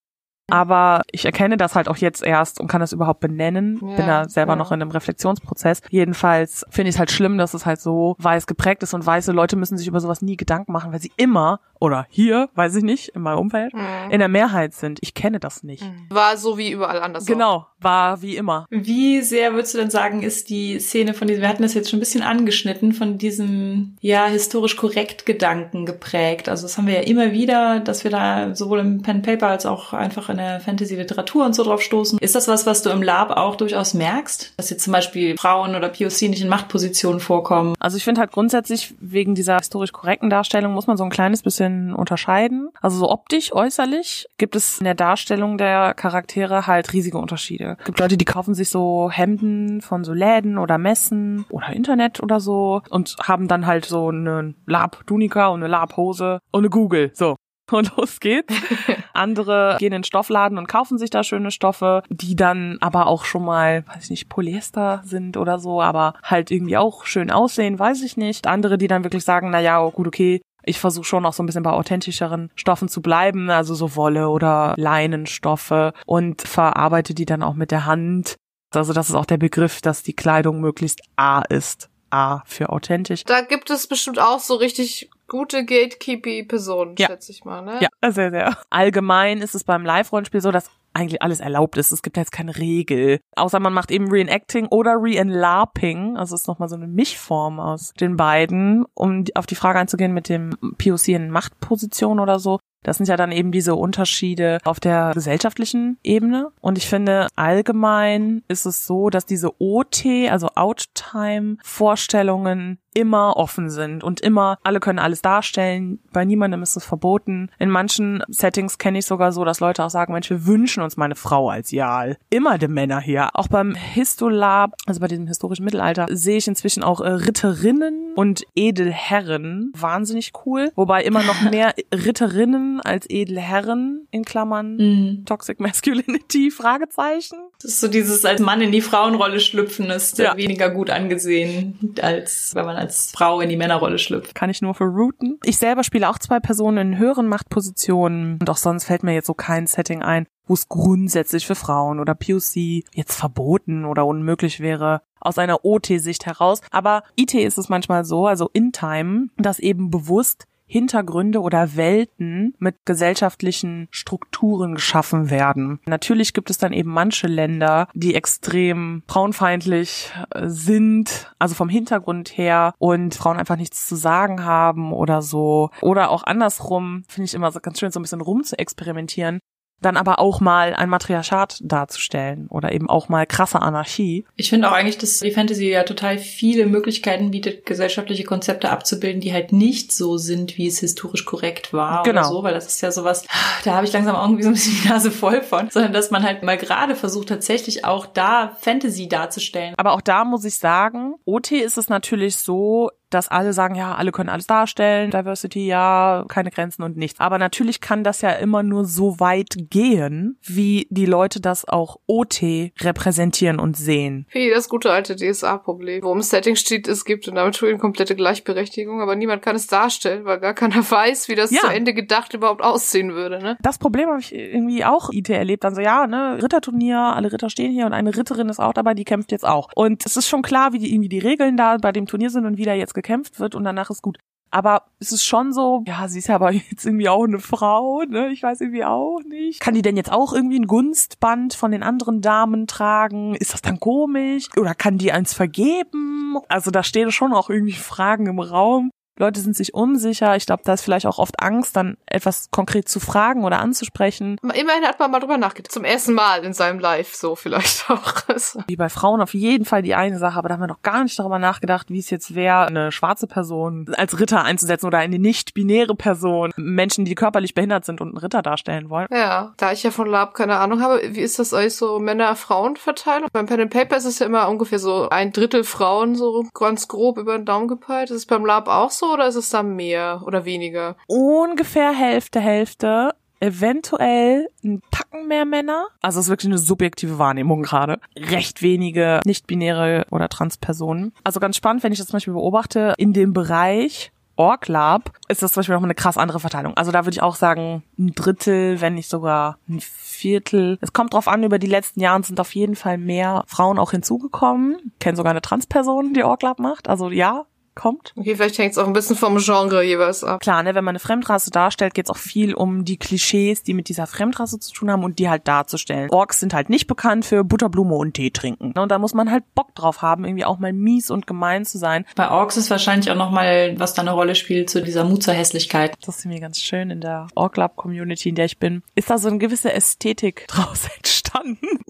aber ich erkenne das halt auch jetzt erst und kann das überhaupt benennen. Ja, Bin da selber ja. noch in einem Reflexionsprozess. Jedenfalls finde ich es halt schlimm, dass es halt so weiß geprägt ist und weiße Leute müssen sich über sowas nie Gedanken machen, weil sie immer oder hier, weiß ich nicht, in meinem Umfeld, Mhm. in der Mehrheit sind. Ich kenne das nicht. War so wie überall anders. auch. Genau, war wie immer. Wie sehr würdest du denn sagen, ist die Szene von diesem, wir hatten das jetzt schon ein bisschen angeschnitten, von diesem, ja, historisch korrekt Gedanken geprägt? Also das haben wir ja immer wieder, dass wir da sowohl im Pen Paper als auch einfach in der Fantasy-Literatur und so drauf stoßen. Ist das was, was du im Lab auch durchaus merkst? Dass jetzt zum Beispiel Frauen oder POC nicht in Machtpositionen vorkommen? Also ich finde halt grundsätzlich wegen dieser historisch korrekten Darstellung muss man so ein kleines bisschen unterscheiden. Also so optisch, äußerlich gibt es in der Darstellung der Charaktere halt riesige Unterschiede. Es gibt Leute, die kaufen sich so Hemden von so Läden oder Messen oder Internet oder so und haben dann halt so eine Lab-Tunika und eine Lab-Hose und eine Google. So. Und los geht's. Andere gehen in den Stoffladen und kaufen sich da schöne Stoffe, die dann aber auch schon mal, weiß ich nicht, Polyester sind oder so, aber halt irgendwie auch schön aussehen, weiß ich nicht. Andere, die dann wirklich sagen, na ja, oh, gut, okay, ich versuche schon auch so ein bisschen bei authentischeren Stoffen zu bleiben, also so Wolle oder Leinenstoffe und verarbeite die dann auch mit der Hand. Also das ist auch der Begriff, dass die Kleidung möglichst A ist. A für authentisch. Da gibt es bestimmt auch so richtig gute Gatekeepy-Personen, Ja. schätze ich mal, ne? Ja, sehr, sehr. Allgemein ist es beim Live-Rollenspiel so, dass eigentlich alles erlaubt ist. Es gibt ja jetzt keine Regel. Außer man macht eben Reenacting oder Reenlarping. Also es ist nochmal so eine Mischform aus den beiden. Um auf die Frage einzugehen mit dem POC in Machtposition oder so. Das sind ja dann eben diese Unterschiede auf der gesellschaftlichen Ebene. Und ich finde, allgemein ist es so, dass diese OT, also Outtime-Vorstellungen immer offen sind und immer alle können alles darstellen. Bei niemandem ist es verboten. In manchen Settings kenne ich sogar so, dass Leute auch sagen, Mensch, wir wünschen uns meine Frau als Jal. Immer die Männer hier. Auch beim Histolab, also bei diesem historischen Mittelalter, sehe ich inzwischen auch äh, Ritterinnen und Edelherren. Wahnsinnig cool. Wobei immer noch mehr Ritterinnen als Edelherren in Klammern. Mhm. Toxic Masculinity, Fragezeichen. Das ist so dieses als Mann in die Frauenrolle schlüpfen ist Ja. weniger gut angesehen, als wenn man als Frau in die Männerrolle schlüpft. kann ich nur für routen. Ich selber spiele auch zwei Personen in höheren Machtpositionen und sonst fällt mir jetzt so kein Setting ein, wo es grundsätzlich für Frauen oder POC jetzt verboten oder unmöglich wäre aus einer OT-Sicht heraus. Aber IT ist es manchmal so, also in Time, dass eben bewusst Hintergründe oder Welten mit gesellschaftlichen Strukturen geschaffen werden. Natürlich gibt es dann eben manche Länder, die extrem frauenfeindlich äh, sind, also vom Hintergrund her und Frauen einfach nichts zu sagen haben oder so. Oder auch andersrum, finde ich immer so ganz schön, so ein bisschen rum zu experimentieren. Dann aber auch mal ein Matriarchat darzustellen oder eben auch mal krasse Anarchie. Ich finde auch eigentlich, dass die Fantasy ja total viele Möglichkeiten bietet, gesellschaftliche Konzepte abzubilden, die halt nicht so sind, wie es historisch korrekt war Genau. oder so, weil das ist ja sowas, da habe ich langsam auch irgendwie so ein bisschen die Nase voll von, sondern dass man halt mal gerade versucht, tatsächlich auch da Fantasy darzustellen. Aber auch da muss ich sagen, OT ist es natürlich so, dass alle sagen, ja, alle können alles darstellen, Diversity, ja, keine Grenzen und nichts. Aber natürlich kann das ja immer nur so weit gehen, wie die Leute das auch OT repräsentieren und sehen. Wie das gute alte DSA-Problem, wo im Setting steht, es gibt in der Maturin komplette Gleichberechtigung, aber niemand kann es darstellen, weil gar keiner weiß, wie das Ja. zu Ende gedacht überhaupt aussehen würde, ne? Das Problem habe ich irgendwie auch IT erlebt. Dann so, ja, ne, Ritterturnier, alle Ritter stehen hier und eine Ritterin ist auch dabei, die kämpft jetzt auch. Und es ist schon klar, wie die irgendwie die Regeln da bei dem Turnier sind und wie da jetzt gekämpft wird und danach ist gut. Aber es ist schon so, ja, sie ist ja aber jetzt irgendwie auch eine Frau, ne? Ich weiß irgendwie auch nicht. Kann die denn jetzt auch irgendwie ein Gunstband von den anderen Damen tragen? Ist das dann komisch? Oder kann die eins vergeben? Also da stehen schon auch irgendwie Fragen im Raum. Leute sind sich unsicher. Ich glaube, da ist vielleicht auch oft Angst, dann etwas konkret zu fragen oder anzusprechen. Immerhin hat man mal drüber nachgedacht. Zum ersten Mal in seinem Live so vielleicht auch. Also, Wie bei Frauen auf jeden Fall die eine Sache, aber da haben wir noch gar nicht darüber nachgedacht, wie es jetzt wäre, eine schwarze Person als Ritter einzusetzen oder eine nicht-binäre Person. Menschen, die körperlich behindert sind und einen Ritter darstellen wollen. ja, da ich ja von Lab keine Ahnung habe, wie ist das eigentlich so Männer-Frauen-Verteilung? Beim Pen and Paper ist es ja immer ungefähr so ein Drittel Frauen, so ganz grob über den Daumen gepeilt. Ist es beim Lab auch so oder ist es da mehr oder weniger? Ungefähr Hälfte, Hälfte. Eventuell ein Tacken mehr Männer. Also es ist wirklich eine subjektive Wahrnehmung gerade. Recht wenige nicht-binäre oder Transpersonen. Also ganz spannend, wenn ich das zum Beispiel beobachte, in dem Bereich Org-Lab ist das zum Beispiel noch eine krass andere Verteilung. Also da würde ich auch sagen, ein Drittel, wenn nicht sogar ein Viertel. Es kommt drauf an, über die letzten Jahre sind auf jeden Fall mehr Frauen auch hinzugekommen. Ich kenne sogar eine Transperson, die Org-Lab macht. Also ja, kommt. Okay, vielleicht hängt es auch ein bisschen vom Genre jeweils ab. Klar, ne, wenn man eine Fremdrasse darstellt, geht es auch viel um die Klischees, die mit dieser Fremdrasse zu tun haben und die halt darzustellen. Orks sind halt nicht bekannt für Butterblume und Tee trinken. Ne, Und da muss man halt Bock drauf haben, irgendwie auch mal mies und gemein zu sein. Bei Orks ist wahrscheinlich auch nochmal, was da eine Rolle spielt, zu dieser Mut zur Hässlichkeit. Das ist mir ganz schön in der Org-Lab-Community, in der ich bin. Ist da so eine gewisse Ästhetik draus entstanden?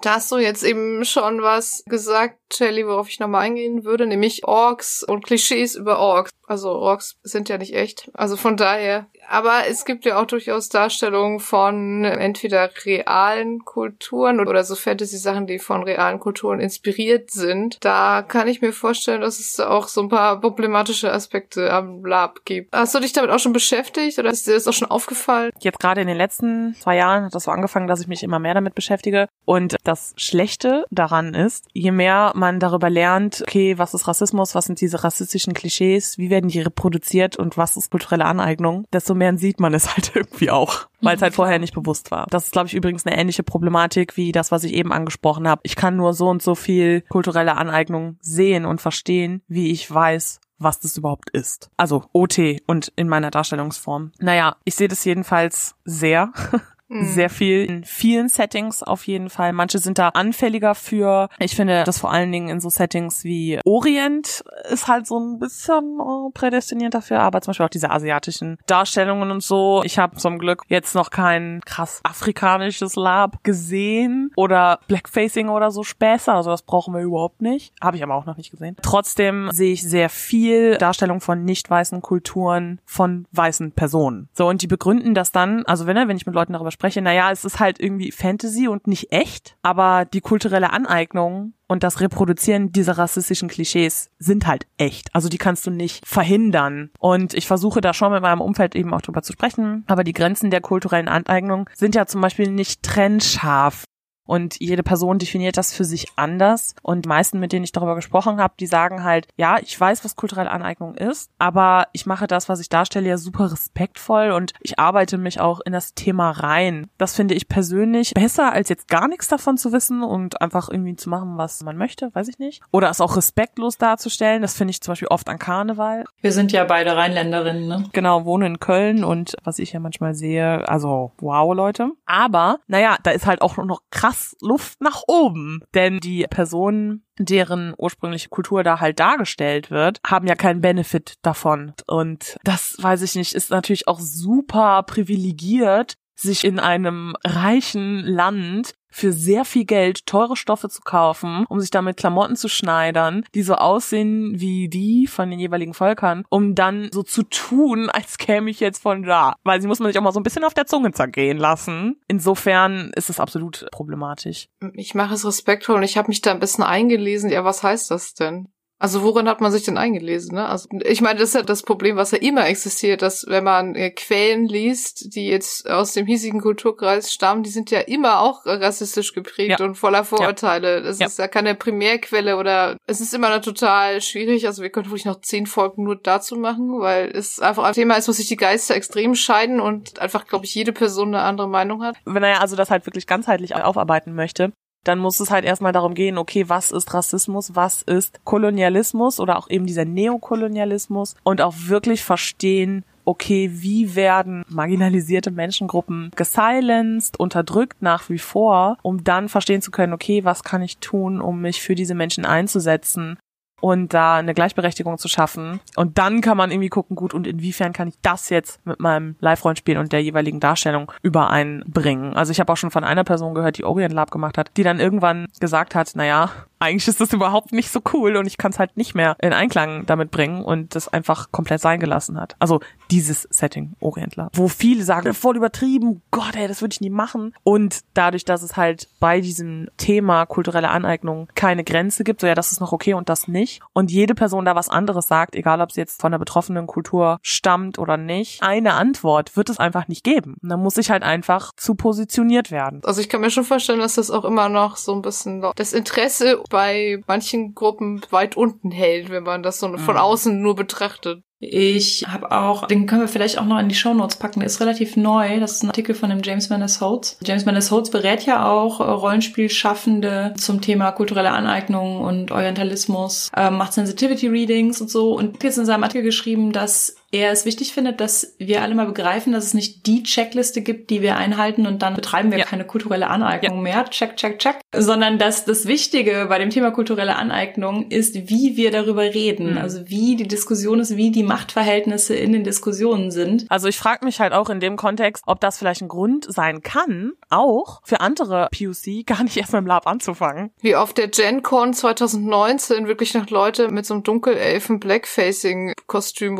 Da hast du jetzt eben schon was gesagt, Shelly, worauf ich nochmal eingehen würde, nämlich Orks und Klischees über Orks. Also Orks sind ja nicht echt. Also von daher. Aber es gibt ja auch durchaus Darstellungen von entweder realen Kulturen oder so Fantasy-Sachen, die von realen Kulturen inspiriert sind. Da kann ich mir vorstellen, dass es auch so ein paar problematische Aspekte am Lab gibt. Hast du dich damit auch schon beschäftigt oder ist dir das auch schon aufgefallen? Jetzt gerade in den letzten zwei Jahren hat das so angefangen, dass ich mich immer mehr damit beschäftige. Und das Schlechte daran ist, je mehr man darüber lernt, okay, was ist Rassismus, was sind diese rassistischen Klischees, wie werden die reproduziert und was ist kulturelle Aneignung, desto desto mehr sieht man es halt irgendwie auch, weil es halt vorher nicht bewusst war. Das ist, glaube ich, übrigens eine ähnliche Problematik wie das, was ich eben angesprochen habe. Ich kann nur so und so viel kulturelle Aneignung sehen und verstehen, wie ich weiß, was das überhaupt ist. Also OT und in meiner Darstellungsform. Naja, ich sehe das jedenfalls sehr. Mhm. Sehr viel in vielen Settings auf jeden Fall. Manche sind da anfälliger für. Ich finde, das vor allen Dingen in so Settings wie Orient ist halt so ein bisschen oh, prädestiniert dafür, aber zum Beispiel auch diese asiatischen Darstellungen und so. Ich habe zum Glück jetzt noch kein krass afrikanisches Lab gesehen oder Blackfacing oder so Späße. Also das brauchen wir überhaupt nicht. Habe ich aber auch noch nicht gesehen. Trotzdem sehe ich sehr viel Darstellung von nicht weißen Kulturen von weißen Personen. So und die begründen das dann, also wenn, wenn ich mit Leuten darüber spreche, naja, es ist halt irgendwie Fantasy und nicht echt, aber die kulturelle Aneignung und das Reproduzieren dieser rassistischen Klischees sind halt echt. Also die kannst du nicht verhindern. Und ich versuche da schon mit meinem Umfeld eben auch drüber zu sprechen. Aber die Grenzen der kulturellen Aneignung sind ja zum Beispiel nicht trennscharf. Und jede Person definiert das für sich anders. Und die meisten, mit denen ich darüber gesprochen habe, die sagen halt, ja, ich weiß, was kulturelle Aneignung ist, aber ich mache das, was ich darstelle, ja super respektvoll und ich arbeite mich auch in das Thema rein. Das finde ich persönlich besser, als jetzt gar nichts davon zu wissen und einfach irgendwie zu machen, was man möchte, weiß ich nicht. Oder es auch respektlos darzustellen. Das finde ich zum Beispiel oft an Karneval. Wir sind ja beide Rheinländerinnen, ne? Genau, wohne in Köln und was ich ja manchmal sehe, also wow, Leute. Aber, naja, da ist halt auch noch krass Luft nach oben. Denn die Personen, deren ursprüngliche Kultur da halt dargestellt wird, haben ja keinen Benefit davon. Und das, weiß ich nicht, ist natürlich auch super privilegiert, sich in einem reichen Land für sehr viel Geld teure Stoffe zu kaufen, um sich damit Klamotten zu schneidern, die so aussehen wie die von den jeweiligen Völkern, um dann so zu tun, als käme ich jetzt von da. Weil sie muss man sich auch mal so ein bisschen auf der Zunge zergehen lassen. Insofern ist es absolut problematisch. Ich mache es respektvoll und ich habe mich da ein bisschen eingelesen. Ja, was heißt das denn? Also worin hat man sich denn eingelesen? Ne? Also ich meine, das ist ja das Problem, was ja immer existiert, dass wenn man äh, Quellen liest, die jetzt aus dem hiesigen Kulturkreis stammen, die sind ja immer auch rassistisch geprägt Ja. und voller Vorurteile. Das Ja. ist ja keine Primärquelle oder es ist immer noch total schwierig. Also wir können wirklich noch zehn Folgen nur dazu machen, weil es einfach ein Thema ist, wo sich die Geister extrem scheiden und einfach, glaube ich, jede Person eine andere Meinung hat. wenn er also das halt wirklich ganzheitlich aufarbeiten möchte, dann muss es halt erstmal darum gehen, okay, was ist Rassismus, was ist Kolonialismus oder auch eben dieser Neokolonialismus und auch wirklich verstehen, okay, wie werden marginalisierte Menschengruppen gesilenced, unterdrückt nach wie vor, um dann verstehen zu können, okay, was kann ich tun, um mich für diese Menschen einzusetzen und da eine Gleichberechtigung zu schaffen. Und dann kann man irgendwie gucken, gut, und inwiefern kann ich das jetzt mit meinem Live-Rollenspiel und der jeweiligen Darstellung übereinbringen. Also ich habe auch schon von einer Person gehört, die Orient Lab gemacht hat, die dann irgendwann gesagt hat, naja, eigentlich ist das überhaupt nicht so cool und ich kann es halt nicht mehr in Einklang damit bringen und das einfach komplett sein gelassen hat. Also dieses Setting Orient Lab, wo viele sagen, voll übertrieben, Gott, ey, das würde ich nie machen. Und dadurch, dass es halt bei diesem Thema kulturelle Aneignung keine Grenze gibt, so ja, das ist noch okay und das nicht. Und jede Person da was anderes sagt, egal ob sie jetzt von der betroffenen Kultur stammt oder nicht, eine Antwort wird es einfach nicht geben. Und muss ich halt einfach zu positioniert werden. Also ich kann mir schon vorstellen, dass das auch immer noch so ein bisschen das Interesse bei manchen Gruppen weit unten hält, wenn man das so von Mhm. außen nur betrachtet. Ich habe auch, den können wir vielleicht auch noch in die Shownotes packen, der ist relativ neu. Das ist ein Artikel von dem James Maness Holtz. James Maness Holtz berät ja auch äh, Rollenspielschaffende zum Thema kulturelle Aneignung und Orientalismus, äh, macht Sensitivity Readings und so und hat jetzt in seinem Artikel geschrieben, dass er es wichtig findet, dass wir alle mal begreifen, dass es nicht die Checkliste gibt, die wir einhalten und dann betreiben wir Ja. keine kulturelle Aneignung mehr, check, check, check, sondern dass das Wichtige bei dem Thema kulturelle Aneignung ist, wie wir darüber reden, Mhm. also wie die Diskussion ist, wie die Machtverhältnisse in den Diskussionen sind. Also ich frage mich halt auch in dem Kontext, ob das vielleicht ein Grund sein kann, auch für andere POC gar nicht erst mit dem Lab anzufangen. Wie auf der GenCon 2019 wirklich noch Leute mit so einem dunkelelfen Blackfacing-Kostüm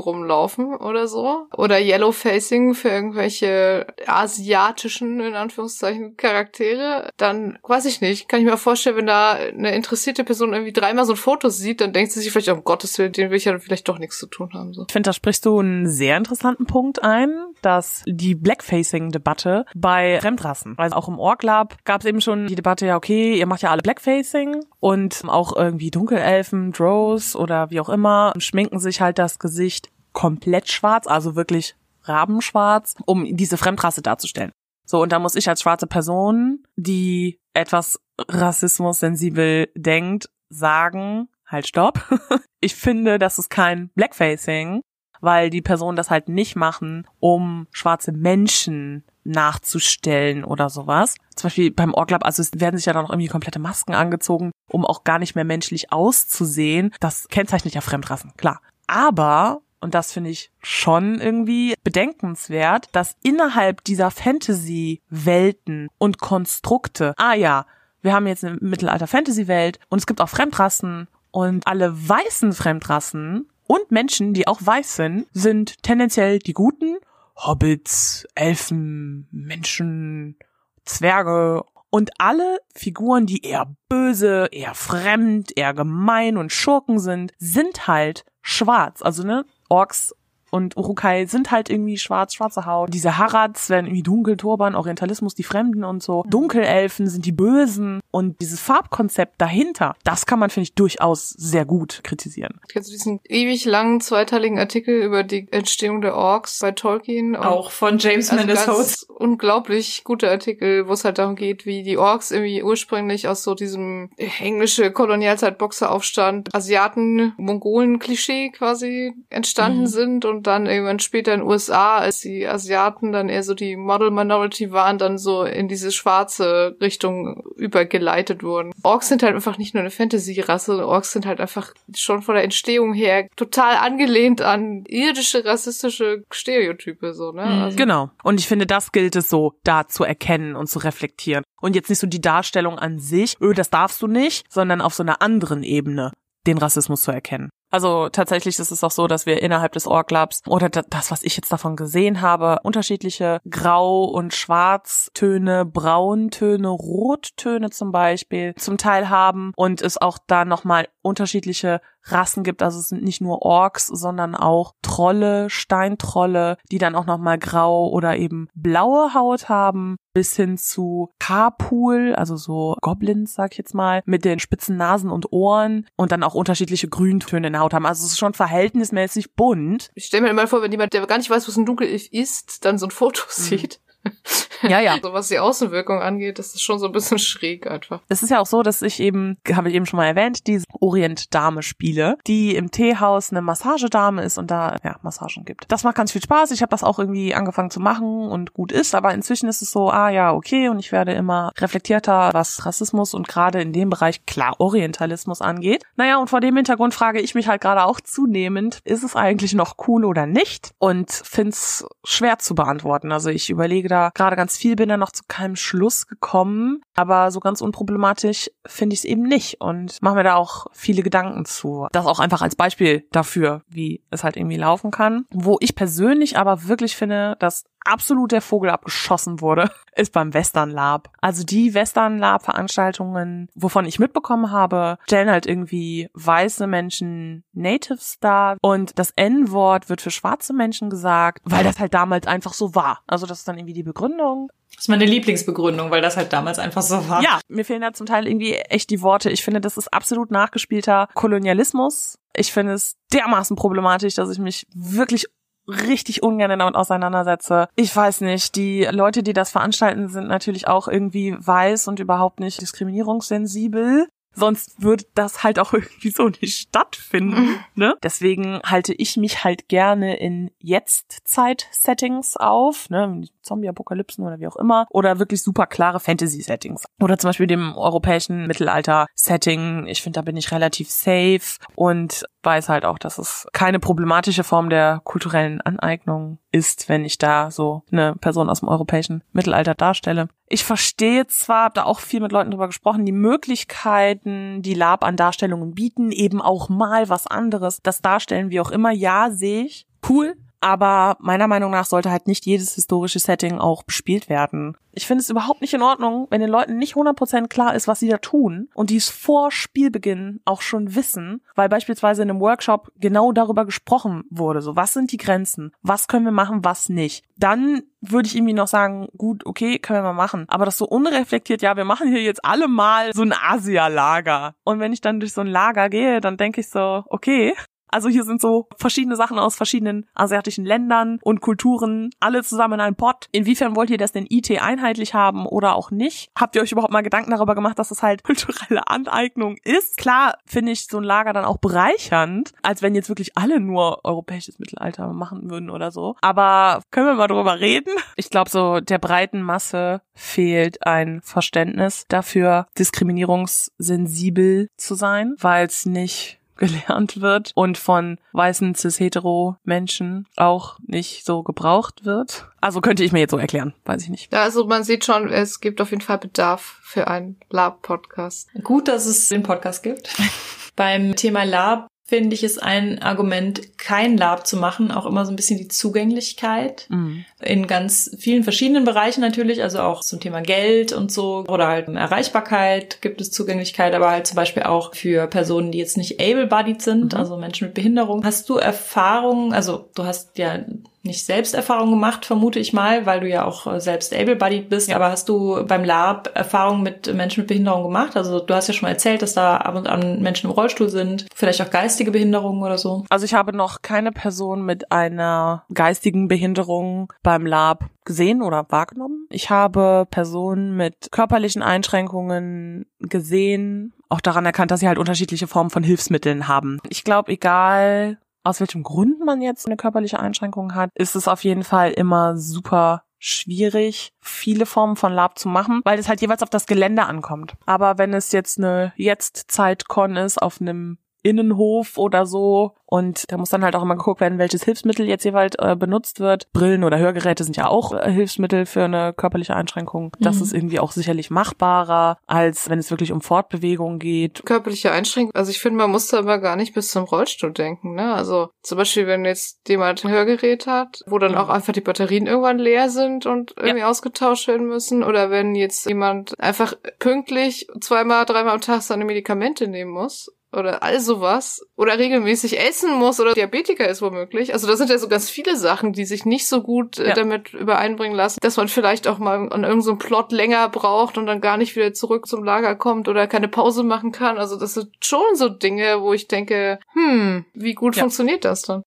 rumlaufen oder so. Oder Yellowfacing für irgendwelche asiatischen, in Anführungszeichen, Charaktere. Dann, weiß ich nicht, kann ich mir vorstellen, wenn da eine interessierte Person irgendwie dreimal so ein Foto sieht, dann denkt sie sich vielleicht, um Gottes Willen, den will ich ja vielleicht doch nichts zu tun haben. So. Ich finde, da sprichst du einen sehr interessanten Punkt ein, dass die Blackfacing-Debatte bei Fremdrassen, also auch im Org-Lab gab es eben schon die Debatte, ja okay, ihr macht ja alle Blackfacing und auch irgendwie Dunkelelfen, Drows oder wie auch immer, schminken sich halt das Gesicht komplett schwarz, also wirklich rabenschwarz, um diese Fremdrasse darzustellen. So, und da muss ich als schwarze Person, die etwas rassismus-sensibel denkt, sagen, halt stopp. ich finde, das ist kein Blackfacing, weil die Personen das halt nicht machen, um schwarze Menschen nachzustellen oder sowas. Zum Beispiel beim Orglab, also es werden sich ja dann auch irgendwie komplette Masken angezogen, um auch gar nicht mehr menschlich auszusehen. Das kennzeichnet ja Fremdrassen, klar. Aber und das finde ich schon irgendwie bedenkenswert, dass innerhalb dieser Fantasy-Welten und Konstrukte, ah ja, wir haben jetzt eine Mittelalter-Fantasy-Welt und es gibt auch Fremdrassen und alle weißen Fremdrassen und Menschen, die auch weiß sind, sind tendenziell die Guten. Hobbits, Elfen, Menschen, Zwerge und alle Figuren, die eher böse, eher fremd, eher gemein und Schurken sind, sind halt schwarz. Also ne, Orks und Urukai sind halt irgendwie schwarz, schwarze Haut. Diese Harads werden irgendwie dunkel, Turban, Orientalismus, die Fremden und so. Dunkelelfen sind die Bösen und dieses Farbkonzept dahinter, das kann man, finde ich, durchaus sehr gut kritisieren. Kennst du diesen ewig langen zweiteiligen Artikel über die Entstehung der Orks bei Tolkien? Auch von James also Mandes Unglaublich guter Artikel, wo es halt darum geht, wie die Orks irgendwie ursprünglich aus so diesem englische Kolonialzeit-Boxeraufstand, Asiaten, Mongolen-Klischee quasi entstanden mhm. sind und dann irgendwann später in den USA, als die Asiaten dann eher so die Model Minority waren, dann so in diese schwarze Richtung übergeleitet wurden. Orks sind halt einfach nicht nur eine Fantasy-Rasse, Orks sind halt einfach schon von der Entstehung her total angelehnt an irdische rassistische Stereotype, so, ne? Mhm. Also genau. Und ich finde, das gilt es so, da zu erkennen und zu reflektieren. Und jetzt nicht so die Darstellung an sich, öh, das darfst du nicht, sondern auf so einer anderen Ebene den Rassismus zu erkennen. Also tatsächlich ist es auch so, dass wir innerhalb des Org-Labs oder das, was ich jetzt davon gesehen habe, unterschiedliche Grau- und Schwarztöne, Brauntöne, Rottöne zum Beispiel zum Teil haben und es auch da nochmal unterschiedliche Rassen gibt. Also es sind nicht nur Orks, sondern auch Trolle, Steintrolle, die dann auch nochmal grau oder eben blaue Haut haben, bis hin zu Carpool, also so Goblins, sag ich jetzt mal, mit den spitzen Nasen und Ohren und dann auch unterschiedliche Grüntöne in der Haut haben. Also es ist schon verhältnismäßig bunt. Ich stelle mir immer vor, wenn jemand, der gar nicht weiß, was ein Dunkelelf ist, dann so ein Foto mhm. sieht ja, ja. so was die Außenwirkung angeht, das ist schon so ein bisschen schräg einfach. Es ist ja auch so, dass ich eben, habe ich eben schon mal erwähnt, diese Orient-Dame spiele, die im Teehaus eine Massagedame ist und da ja Massagen gibt. Das macht ganz viel Spaß. Ich habe das auch irgendwie angefangen zu machen und gut ist, aber inzwischen ist es so, ah ja, okay, und ich werde immer reflektierter, was Rassismus und gerade in dem Bereich klar Orientalismus angeht. Naja, und vor dem Hintergrund frage ich mich halt gerade auch zunehmend, ist es eigentlich noch cool oder nicht? Und find's schwer zu beantworten. Also ich überlege da gerade ganz viel, bin da noch zu keinem Schluss gekommen. Aber so ganz unproblematisch finde ich es eben nicht und mache mir da auch viele Gedanken zu. Das auch einfach als Beispiel dafür, wie es halt irgendwie laufen kann. Wo ich persönlich aber wirklich finde, dass absolut der Vogel abgeschossen wurde, ist beim Western Lab. Also die Western Lab Veranstaltungen, wovon ich mitbekommen habe, stellen halt irgendwie weiße Menschen Natives dar und das N-Wort wird für schwarze Menschen gesagt, weil das halt damals einfach so war. Also das ist dann irgendwie die Begründung. Das ist meine Lieblingsbegründung, weil das halt damals einfach so war. Ja, mir fehlen da zum Teil irgendwie echt die Worte. Ich finde, das ist absolut nachgespielter Kolonialismus. Ich finde es dermaßen problematisch, dass ich mich wirklich richtig ungern damit auseinandersetze. Ich weiß nicht, die Leute, die das veranstalten, sind natürlich auch irgendwie weiß und überhaupt nicht diskriminierungssensibel. Sonst würde das halt auch irgendwie so nicht stattfinden. Mhm. Ne? Deswegen halte ich mich halt gerne in Jetzt-Zeit-Settings auf, ne? Zombie-Apokalypsen oder wie auch immer. Oder wirklich super klare Fantasy-Settings. Oder zum Beispiel dem europäischen Mittelalter-Setting. Ich finde, da bin ich relativ safe und weiß halt auch, dass es keine problematische Form der kulturellen Aneignung ist, wenn ich da so eine Person aus dem europäischen Mittelalter darstelle. Ich verstehe zwar, habe da auch viel mit Leuten drüber gesprochen, die Möglichkeiten, die Lab an Darstellungen bieten, eben auch mal was anderes, das darstellen, wie auch immer, ja, sehe ich. Cool, aber meiner Meinung nach sollte halt nicht jedes historische Setting auch bespielt werden. Ich finde es überhaupt nicht in Ordnung, wenn den Leuten nicht 100% klar ist, was sie da tun und die es vor Spielbeginn auch schon wissen, weil beispielsweise in einem Workshop genau darüber gesprochen wurde, so was sind die Grenzen, was können wir machen, was nicht. Dann würde ich irgendwie noch sagen, gut, okay, können wir mal machen. Aber das so unreflektiert, ja, wir machen hier jetzt alle mal so ein Asialager. Und wenn ich dann durch so ein Lager gehe, dann denke ich so, okay, Also hier sind so verschiedene Sachen aus verschiedenen asiatischen Ländern und Kulturen, alle zusammen in einem Pott. Inwiefern wollt ihr das denn IT einheitlich haben oder auch nicht? Habt ihr euch überhaupt mal Gedanken darüber gemacht, dass das halt kulturelle Aneignung ist? Klar finde ich so ein Lager dann auch bereichernd, als wenn jetzt wirklich alle nur europäisches Mittelalter machen würden oder so. Aber können wir mal drüber reden? Ich glaube, so der breiten Masse fehlt ein Verständnis dafür, diskriminierungssensibel zu sein, weil es nicht gelernt wird und von weißen cis-hetero Menschen auch nicht so gebraucht wird. Also könnte ich mir jetzt so erklären, weiß ich nicht. Ja, also man sieht schon, es gibt auf jeden Fall Bedarf für einen Lab-Podcast. Gut, dass es den Podcast gibt. Beim Thema Lab finde ich es ein Argument, kein Lab zu machen, auch immer so ein bisschen die Zugänglichkeit Mhm. in ganz vielen verschiedenen Bereichen natürlich, also auch zum Thema Geld und so oder halt Erreichbarkeit gibt es Zugänglichkeit, aber halt zum Beispiel auch für Personen, die jetzt nicht able-bodied sind, Mhm. also Menschen mit Behinderung. Hast du Erfahrungen, also du hast ja nicht selbst Erfahrung gemacht, vermute ich mal, weil du ja auch äh, selbst able-bodied bist, Ja. aber hast du beim Lab Erfahrungen mit Menschen mit Behinderung gemacht? Also du hast ja schon mal erzählt, dass da ab und an Menschen im Rollstuhl sind, vielleicht auch geistige Behinderungen oder so. Also ich habe noch keine Person mit einer geistigen Behinderung beim Lab gesehen oder wahrgenommen. Ich habe Personen mit körperlichen Einschränkungen gesehen, auch daran erkannt, dass sie halt unterschiedliche Formen von Hilfsmitteln haben. Ich glaube, egal aus welchem Grund man jetzt eine körperliche Einschränkung hat, ist es auf jeden Fall immer super schwierig, viele Formen von Lab zu machen, weil es halt jeweils auf das Gelände ankommt. Aber wenn es jetzt eine Jetzt-Zeit-Con ist auf einem Innenhof oder so. Und da muss dann halt auch immer geguckt werden, welches Hilfsmittel jetzt jeweils äh, benutzt wird. Brillen oder Hörgeräte sind ja auch äh, Hilfsmittel für eine körperliche Einschränkung. Das Mhm. ist irgendwie auch sicherlich machbarer, als wenn es wirklich um Fortbewegung geht. Körperliche Einschränkung, also ich finde, man muss da aber gar nicht bis zum Rollstuhl denken, ne? Also zum Beispiel, wenn jetzt jemand ein Hörgerät hat, wo dann Mhm. auch einfach die Batterien irgendwann leer sind und irgendwie ausgetauscht werden müssen, oder wenn jetzt jemand einfach pünktlich zweimal, dreimal am Tag seine Medikamente nehmen muss, oder all sowas oder regelmäßig essen muss oder Diabetiker ist womöglich. Also das sind ja so ganz viele Sachen, die sich nicht so gut äh, Ja. damit übereinbringen lassen, dass man vielleicht auch mal an irgendeinem so Plot länger braucht und dann gar nicht wieder zurück zum Lager kommt oder keine Pause machen kann. Also das sind schon so Dinge, wo ich denke, hm, wie gut Ja. funktioniert das dann?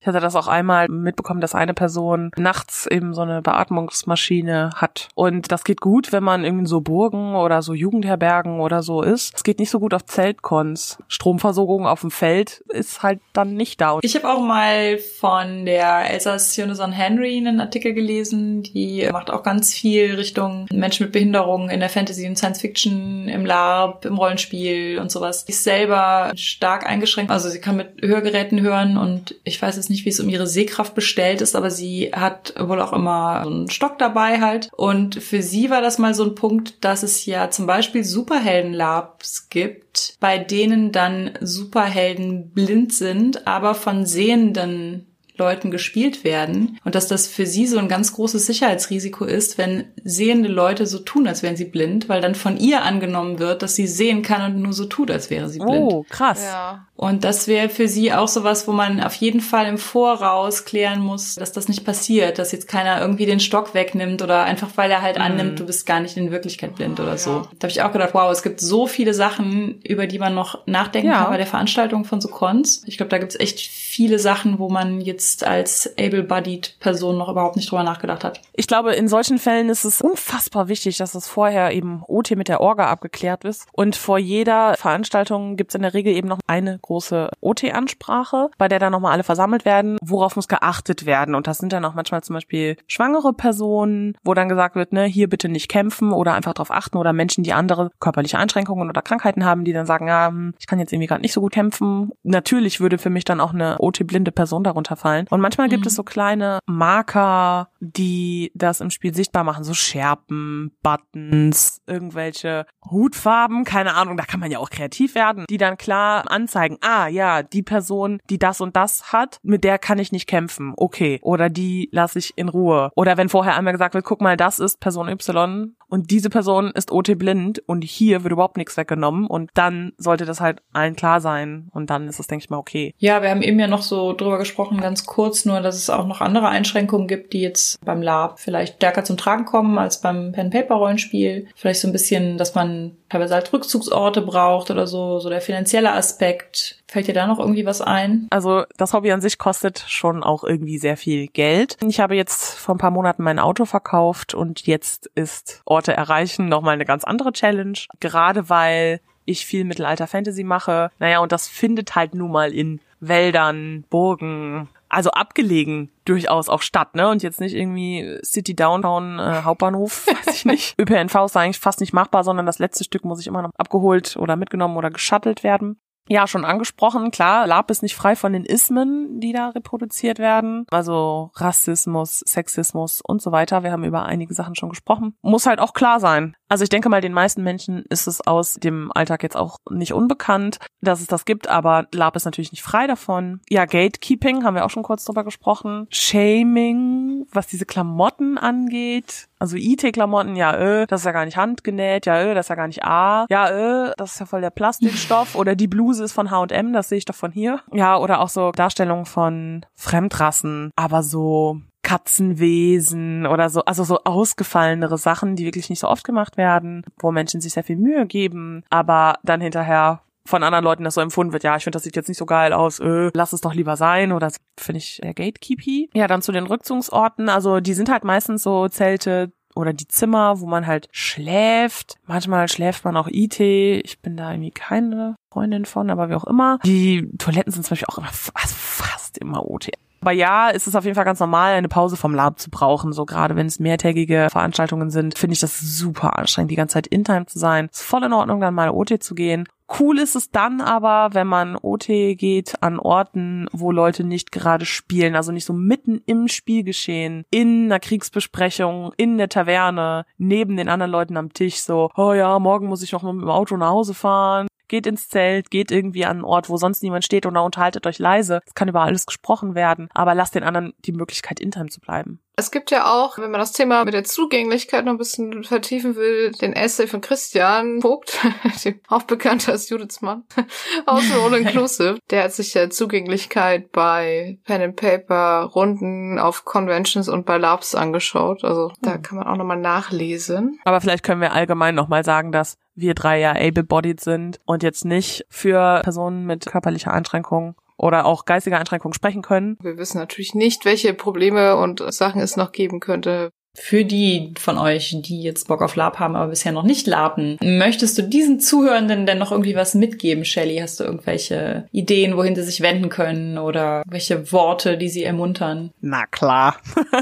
Ich hatte das auch einmal mitbekommen, dass eine Person nachts eben so eine Beatmungsmaschine hat. Und das geht gut, wenn man irgendwie so Burgen oder so Jugendherbergen oder so ist. Es geht nicht so gut auf Zeltkons. Stromversorgung auf dem Feld ist halt dann nicht da. Ich habe auch mal von der Elsa Sioneson Henry einen Artikel gelesen, die macht auch ganz viel Richtung Menschen mit Behinderung in der Fantasy und Science Fiction, im Lab, im Rollenspiel und sowas. Die ist selber stark eingeschränkt, also sie kann mit Hörgeräten hören und ich weiß jetzt nicht, wie es um ihre Sehkraft bestellt ist, aber sie hat wohl auch immer einen Stock dabei halt. Und für sie war das mal so ein Punkt, dass es ja zum Beispiel Superhelden-Labs gibt, bei denen dann Superhelden blind sind, aber von sehenden Leuten gespielt werden und dass das für sie so ein ganz großes Sicherheitsrisiko ist, wenn sehende Leute so tun, als wären sie blind, weil dann von ihr angenommen wird, dass sie sehen kann und nur so tut, als wäre sie blind. Oh, krass. Ja. Und das wäre für sie auch sowas, wo man auf jeden Fall im Voraus klären muss, dass das nicht passiert, dass jetzt keiner irgendwie den Stock wegnimmt oder einfach weil er halt annimmt, du bist gar nicht in Wirklichkeit blind oder so. Da habe ich auch gedacht, wow, es gibt so viele Sachen, über die man noch nachdenken Ja. kann bei der Veranstaltung von so Cons. Ich glaube, da gibt es echt viele Sachen, wo man jetzt als able-bodied Person noch überhaupt nicht drüber nachgedacht hat. Ich glaube, in solchen Fällen ist es unfassbar wichtig, dass es vorher eben OT mit der Orga abgeklärt ist. Und vor jeder Veranstaltung gibt es in der Regel eben noch eine große OT-Ansprache, bei der dann nochmal alle versammelt werden. Worauf muss geachtet werden? Und das sind dann auch manchmal zum Beispiel schwangere Personen, wo dann gesagt wird, ne, hier bitte nicht kämpfen oder einfach darauf achten oder Menschen, die andere körperliche Einschränkungen oder Krankheiten haben, die dann sagen, ja, hm, ich kann jetzt irgendwie gerade nicht so gut kämpfen. Natürlich würde für mich dann auch eine OT-blinde Person darunter fallen. Und manchmal gibt Mhm. es so kleine Marker, die das im Spiel sichtbar machen, so Scherben, Buttons, irgendwelche Hutfarben, keine Ahnung, da kann man ja auch kreativ werden, die dann klar anzeigen, ah ja, die Person, die das und das hat, mit der kann ich nicht kämpfen, okay, oder die lasse ich in Ruhe. Oder wenn vorher einmal gesagt wird, guck mal, das ist Person Y und diese Person ist OT blind und hier wird überhaupt nichts weggenommen und dann sollte das halt allen klar sein und dann ist es, denke ich mal, okay. Ja, wir haben eben ja noch so drüber gesprochen, ganz kurz nur, dass es auch noch andere Einschränkungen gibt, die jetzt beim Lab vielleicht stärker zum Tragen kommen als beim Pen-Paper-Rollenspiel. Vielleicht so ein bisschen, dass man teilweise halt Rückzugsorte braucht oder so, so der finanzielle Aspekt. Fällt dir da noch irgendwie was ein? Also das Hobby an sich kostet schon auch irgendwie sehr viel Geld. Ich habe jetzt vor ein paar Monaten mein Auto verkauft und jetzt ist Orte erreichen nochmal eine ganz andere Challenge. Gerade weil ich viel Mittelalter-Fantasy mache. Naja, und das findet halt nun mal in Wäldern, Burgen, also abgelegen durchaus auch statt, ne? Und jetzt nicht irgendwie City Downtown äh, Hauptbahnhof, weiß ich nicht. ÖPNV ist eigentlich fast nicht machbar, sondern das letzte Stück muss ich immer noch abgeholt oder mitgenommen oder geschattelt werden. Ja, schon angesprochen, klar, Lab ist nicht frei von den Ismen, die da reproduziert werden. Also Rassismus, Sexismus und so weiter. Wir haben über einige Sachen schon gesprochen. Muss halt auch klar sein. Also ich denke mal, den meisten Menschen ist es aus dem Alltag jetzt auch nicht unbekannt, dass es das gibt, aber Lab ist natürlich nicht frei davon. Ja, Gatekeeping, haben wir auch schon kurz drüber gesprochen. Shaming, was diese Klamotten angeht. Also IT-Klamotten, ja, äh, das ist ja gar nicht handgenäht, ja, äh, das ist ja gar nicht A, ja, äh, das ist ja voll der Plastikstoff oder die Bluse ist von H&M, das sehe ich doch von hier. Ja, oder auch so Darstellungen von Fremdrassen, aber so Katzenwesen oder so, also so ausgefallenere Sachen, die wirklich nicht so oft gemacht werden, wo Menschen sich sehr viel Mühe geben, aber dann hinterher von anderen Leuten das so empfunden wird, ja, ich finde, das sieht jetzt nicht so geil aus, äh, lass es doch lieber sein oder finde ich der Gatekeepy. Ja, dann zu den Rückzugsorten, also die sind halt meistens so Zelte oder die Zimmer, wo man halt schläft. Manchmal schläft man auch IT. Ich bin da irgendwie keine Freundin von, aber wie auch immer. Die Toiletten sind zum Beispiel auch immer fast, fast immer OT. Aber ja, ist es auf jeden Fall ganz normal, eine Pause vom Lab zu brauchen. So gerade wenn es mehrtägige Veranstaltungen sind, finde ich das super anstrengend, die ganze Zeit in Time zu sein. Ist voll in Ordnung, dann mal OT zu gehen. Cool ist es dann aber, wenn man OT geht an Orten, wo Leute nicht gerade spielen, also nicht so mitten im Spielgeschehen, in einer Kriegsbesprechung, in der Taverne, neben den anderen Leuten am Tisch, so, oh ja, morgen muss ich noch mit dem Auto nach Hause fahren, geht ins Zelt, geht irgendwie an einen Ort, wo sonst niemand steht und da unterhaltet euch leise. Es kann über alles gesprochen werden, aber lasst den anderen die Möglichkeit, intern zu bleiben. Es gibt ja auch, wenn man das Thema mit der Zugänglichkeit noch ein bisschen vertiefen will, den Essay von Christian Vogt, auch bekannt als Judiths Mann, aus All Inclusive. Der hat sich ja Zugänglichkeit bei Pen and Paper Runden auf Conventions und bei Labs angeschaut. Also da hm. kann man auch nochmal nachlesen. Aber vielleicht können wir allgemein nochmal sagen, dass wir drei ja able-bodied sind und jetzt nicht für Personen mit körperlicher Einschränkung oder auch geistiger Einschränkung sprechen können. Wir wissen natürlich nicht, welche Probleme und Sachen es noch geben könnte. Für die von euch, die jetzt Bock auf Lab haben, aber bisher noch nicht laben, möchtest du diesen Zuhörenden denn noch irgendwie was mitgeben, Shelly? Hast du irgendwelche Ideen, wohin sie sich wenden können oder welche Worte, die sie ermuntern? Na klar.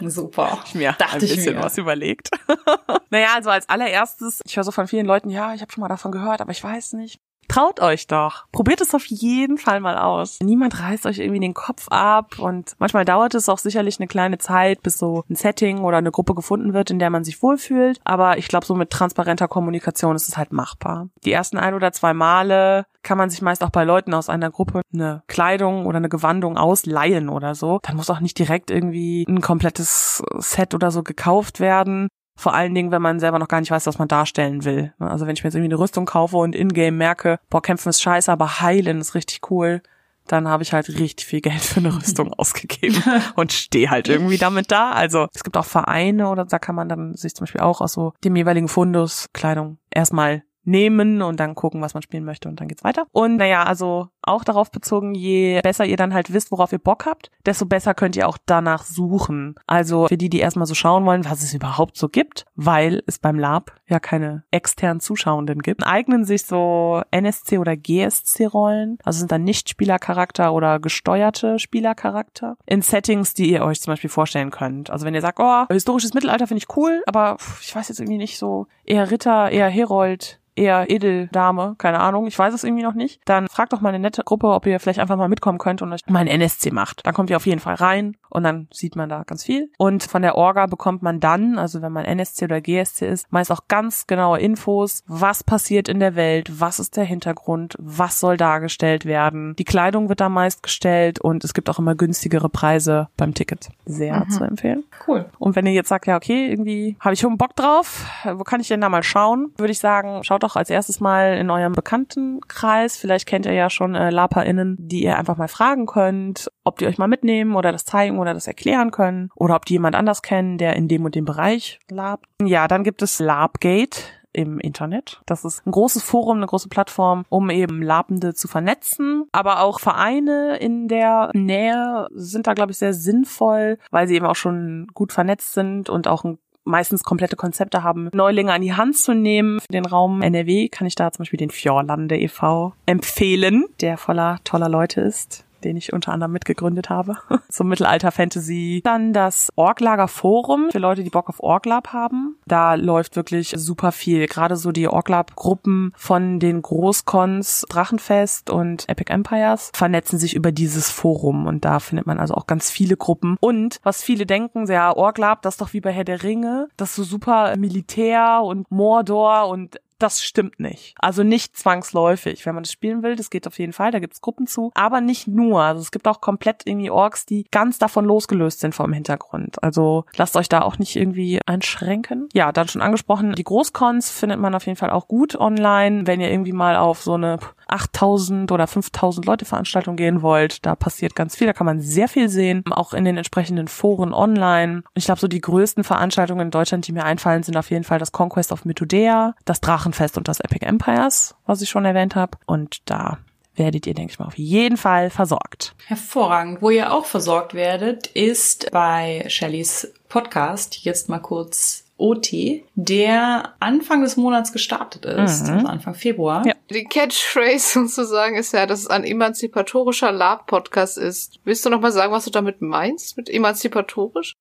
Super. Ich mir Dachte ein bisschen was überlegt. naja, also als allererstes, ich höre so von vielen Leuten, ja, ich habe schon mal davon gehört, aber ich weiß nicht. Traut euch doch. Probiert es auf jeden Fall mal aus. Niemand reißt euch irgendwie den Kopf ab und manchmal dauert es auch sicherlich eine kleine Zeit, bis so ein Setting oder eine Gruppe gefunden wird, in der man sich wohlfühlt. Aber ich glaube, so mit transparenter Kommunikation ist es halt machbar. Die ersten ein oder zwei Male kann man sich meist auch bei Leuten aus einer Gruppe eine Kleidung oder eine Gewandung ausleihen oder so. Dann muss auch nicht direkt irgendwie ein komplettes Set oder so gekauft werden. Vor allen Dingen, wenn man selber noch gar nicht weiß, was man darstellen will. Also wenn ich mir jetzt irgendwie eine Rüstung kaufe und in-game merke, boah, kämpfen ist scheiße, aber heilen ist richtig cool, dann habe ich halt richtig viel Geld für eine Rüstung ausgegeben und stehe halt irgendwie damit da. Also es gibt auch Vereine oder da kann man dann sich zum Beispiel auch aus so dem jeweiligen Fundus Kleidung erstmal nehmen und dann gucken, was man spielen möchte und dann geht's weiter. Und naja, also auch darauf bezogen, je besser ihr dann halt wisst, worauf ihr Bock habt, desto besser könnt ihr auch danach suchen. Also für die, die erstmal so schauen wollen, was es überhaupt so gibt, weil es beim Lab ja keine externen Zuschauenden gibt, eignen sich so NSC oder GSC-Rollen, also sind dann nicht Spielercharakter oder gesteuerte Spielercharakter, in Settings, die ihr euch zum Beispiel vorstellen könnt. Also wenn ihr sagt, oh, historisches Mittelalter finde ich cool, aber ich weiß jetzt irgendwie nicht so, eher Ritter, eher Herold, eher Edeldame, keine Ahnung, ich weiß es irgendwie noch nicht, dann fragt doch mal eine nette Gruppe, ob ihr vielleicht einfach mal mitkommen könnt und euch mal ein NSC macht. Dann kommt ihr auf jeden Fall rein und dann sieht man da ganz viel. Und von der Orga bekommt man dann, also wenn man NSC oder GSC ist, meist auch ganz genaue Infos, was passiert in der Welt, was ist der Hintergrund, was soll dargestellt werden. Die Kleidung wird da meist gestellt und es gibt auch immer günstigere Preise beim Ticket. Sehr mhm. zu empfehlen. Cool. Und wenn ihr jetzt sagt, ja, okay, irgendwie habe ich schon Bock drauf, wo kann ich denn da mal schauen? Würde ich sagen, schaut doch als erstes mal in eurem Bekanntenkreis. Vielleicht kennt ihr ja schon äh, LaperInnen, die ihr einfach mal fragen könnt, ob die euch mal mitnehmen oder das zeigen oder das erklären können oder ob die jemand anders kennen, der in dem und dem Bereich labt. Ja, dann gibt es Labgate im Internet. Das ist ein großes Forum, eine große Plattform, um eben Labende zu vernetzen. Aber auch Vereine in der Nähe sind da, glaube ich, sehr sinnvoll, weil sie eben auch schon gut vernetzt sind und auch ein meistens komplette Konzepte haben, Neulinge an die Hand zu nehmen. Für den Raum NRW kann ich da zum Beispiel den Fjorlande e.V. empfehlen, der voller toller Leute ist den ich unter anderem mitgegründet habe, zum Mittelalter-Fantasy. Dann das Orklager Forum für Leute, die Bock auf Orklab haben. Da läuft wirklich super viel. Gerade so die Orklab-Gruppen von den Großcons Drachenfest und Epic Empires vernetzen sich über dieses Forum und da findet man also auch ganz viele Gruppen. Und was viele denken, ja, Orklab, das ist doch wie bei Herr der Ringe, das ist so super Militär und Mordor und das stimmt nicht. Also nicht zwangsläufig. Wenn man das spielen will, das geht auf jeden Fall, da gibt's Gruppen zu. Aber nicht nur. Also es gibt auch komplett irgendwie Orks, die ganz davon losgelöst sind vom Hintergrund. Also lasst euch da auch nicht irgendwie einschränken. Ja, dann schon angesprochen, die Großcons findet man auf jeden Fall auch gut online. Wenn ihr irgendwie mal auf so eine 8000 oder 5000 Leute Veranstaltung gehen wollt, da passiert ganz viel, da kann man sehr viel sehen, auch in den entsprechenden Foren online. Und ich glaube, so die größten Veranstaltungen in Deutschland, die mir einfallen, sind auf jeden Fall das Conquest of Mythodea, das Drachenfest und das Epic Empires, was ich schon erwähnt habe. Und da werdet ihr, denke ich mal, auf jeden Fall versorgt. Hervorragend. Wo ihr auch versorgt werdet, ist bei Shellys Podcast, jetzt mal kurz OT, der Anfang des Monats gestartet ist, Mhm. also Anfang Februar. Ja. Die Catchphrase sozusagen ist ja, dass es ein emanzipatorischer Lab-Podcast ist. Willst du noch mal sagen, was du damit meinst, mit emanzipatorisch?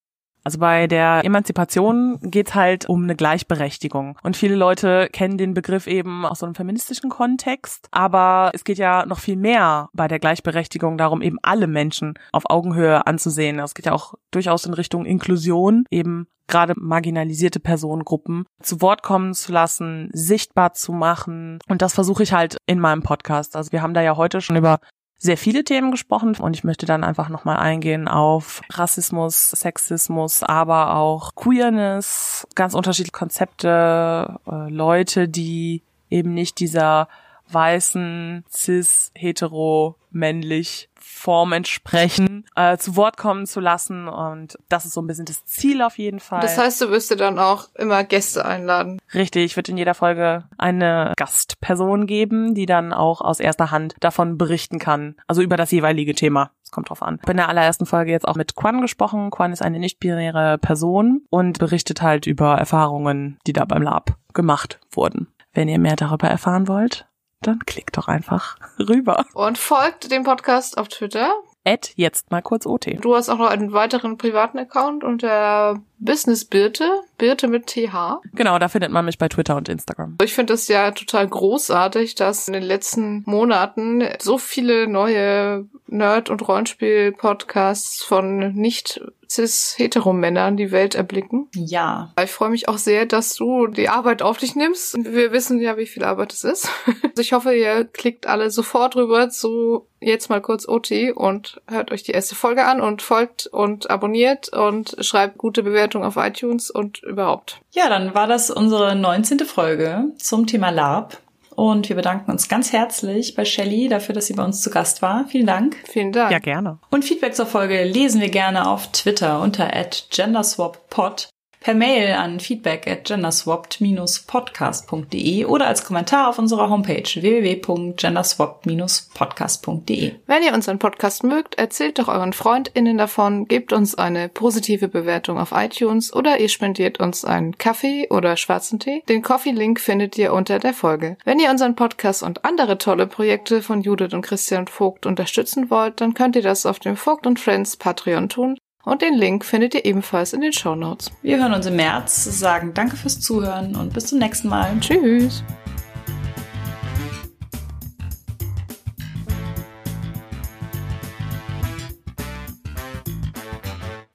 Also bei der Emanzipation geht's halt um eine Gleichberechtigung. Und viele Leute kennen den Begriff eben aus so einem feministischen Kontext. Aber es geht ja noch viel mehr bei der Gleichberechtigung darum, eben alle Menschen auf Augenhöhe anzusehen. Es geht ja auch durchaus in Richtung Inklusion, eben gerade marginalisierte Personengruppen zu Wort kommen zu lassen, sichtbar zu machen. Und das versuche ich halt in meinem Podcast. Also wir haben da ja heute schon über sehr viele Themen gesprochen und ich möchte dann einfach nochmal eingehen auf Rassismus, Sexismus, aber auch Queerness, ganz unterschiedliche Konzepte, äh, Leute, die eben nicht dieser weißen, cis, hetero, männlich Form entsprechen, äh, zu Wort kommen zu lassen und das ist so ein bisschen das Ziel auf jeden Fall. Das heißt, du wirst dir dann auch immer Gäste einladen. Richtig, ich würde in jeder Folge eine Gastperson geben, die dann auch aus erster Hand davon berichten kann. Also über das jeweilige Thema. Es kommt drauf an. Ich habe in der allerersten Folge jetzt auch mit Quan gesprochen. Quan ist eine nicht-binäre Person und berichtet halt über Erfahrungen, die da beim Lab gemacht wurden. Wenn ihr mehr darüber erfahren wollt, dann klickt doch einfach rüber. Und folgt dem Podcast auf Twitter. Add jetzt mal kurz OT. Du hast auch noch einen weiteren privaten Account unter Business Birte, Birte mit TH. Genau, da findet man mich bei Twitter und Instagram. Ich finde es ja total großartig, dass in den letzten Monaten so viele neue Nerd- und Rollenspiel-Podcasts von nicht cis-hetero-Männern die Welt erblicken. Ja. Ich freue mich auch sehr, dass du die Arbeit auf dich nimmst. Wir wissen ja, wie viel Arbeit es ist. Also ich hoffe, ihr klickt alle sofort rüber zu jetzt mal kurz OT und hört euch die erste Folge an und folgt und abonniert und schreibt gute Bewertungen auf iTunes und überhaupt. Ja, dann war das unsere 19. Folge zum Thema Lab. Und wir bedanken uns ganz herzlich bei Shelley dafür, dass sie bei uns zu Gast war. Vielen Dank. Vielen Dank. Ja, gerne. Und Feedback zur Folge lesen wir gerne auf Twitter unter @genderswappod, per Mail an feedback at genderswapped-podcast.de oder als Kommentar auf unserer Homepage www.genderswapped-podcast.de. Wenn ihr unseren Podcast mögt, erzählt doch euren FreundInnen davon, gebt uns eine positive Bewertung auf iTunes oder ihr spendiert uns einen Kaffee oder schwarzen Tee. Den Coffee-Link findet ihr unter der Folge. Wenn ihr unseren Podcast und andere tolle Projekte von Judith und Christian Vogt unterstützen wollt, dann könnt ihr das auf dem Vogt und Friends Patreon tun. Und den Link findet ihr ebenfalls in den Show Notes. Wir hören uns im März, sagen danke fürs Zuhören und bis zum nächsten Mal. Tschüss!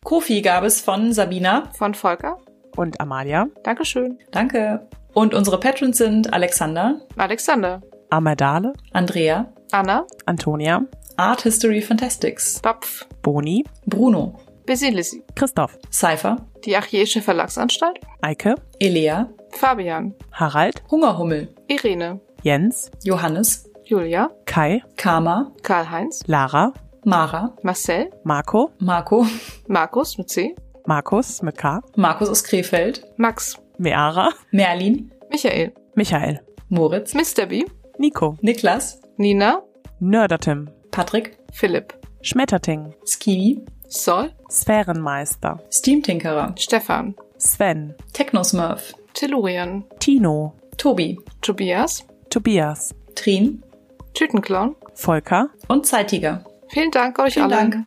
Kofi gab es von Sabina. Von Volker. Und Amalia, Dankeschön. Danke. Und unsere Patrons sind Alexander, Alexander. Amadale, Andrea, Anna. Antonia, Art History Fantastics, Bapf. Boni, Bruno, Basilissi. Christoph, Cypher, Die Archäische Verlagsanstalt. Eike, Elea, Fabian. Harald, Hungerhummel, Irene. Jens, Johannes, Julia. Kai, Karma, Karl-Heinz. Lara, Mara, Marcel. Marco, Marco, Markus mit C. Markus mit K, Markus aus Krefeld, Max. Meara, Merlin, Michael, Michael, Moritz, Mr. B, Nico, Niklas, Nina, Nördertim, Patrick, Philipp, Schmetterting, Skiwi, Sol, Sphärenmeister, Steamtinkerer, Stefan, Sven, Technosmurf, Tellurian, Tino, Tobi, Tobias, Tobias, Trin. Tütenclown. Volker, und Zeittiger. Vielen Dank euch Vielen allen. Dank.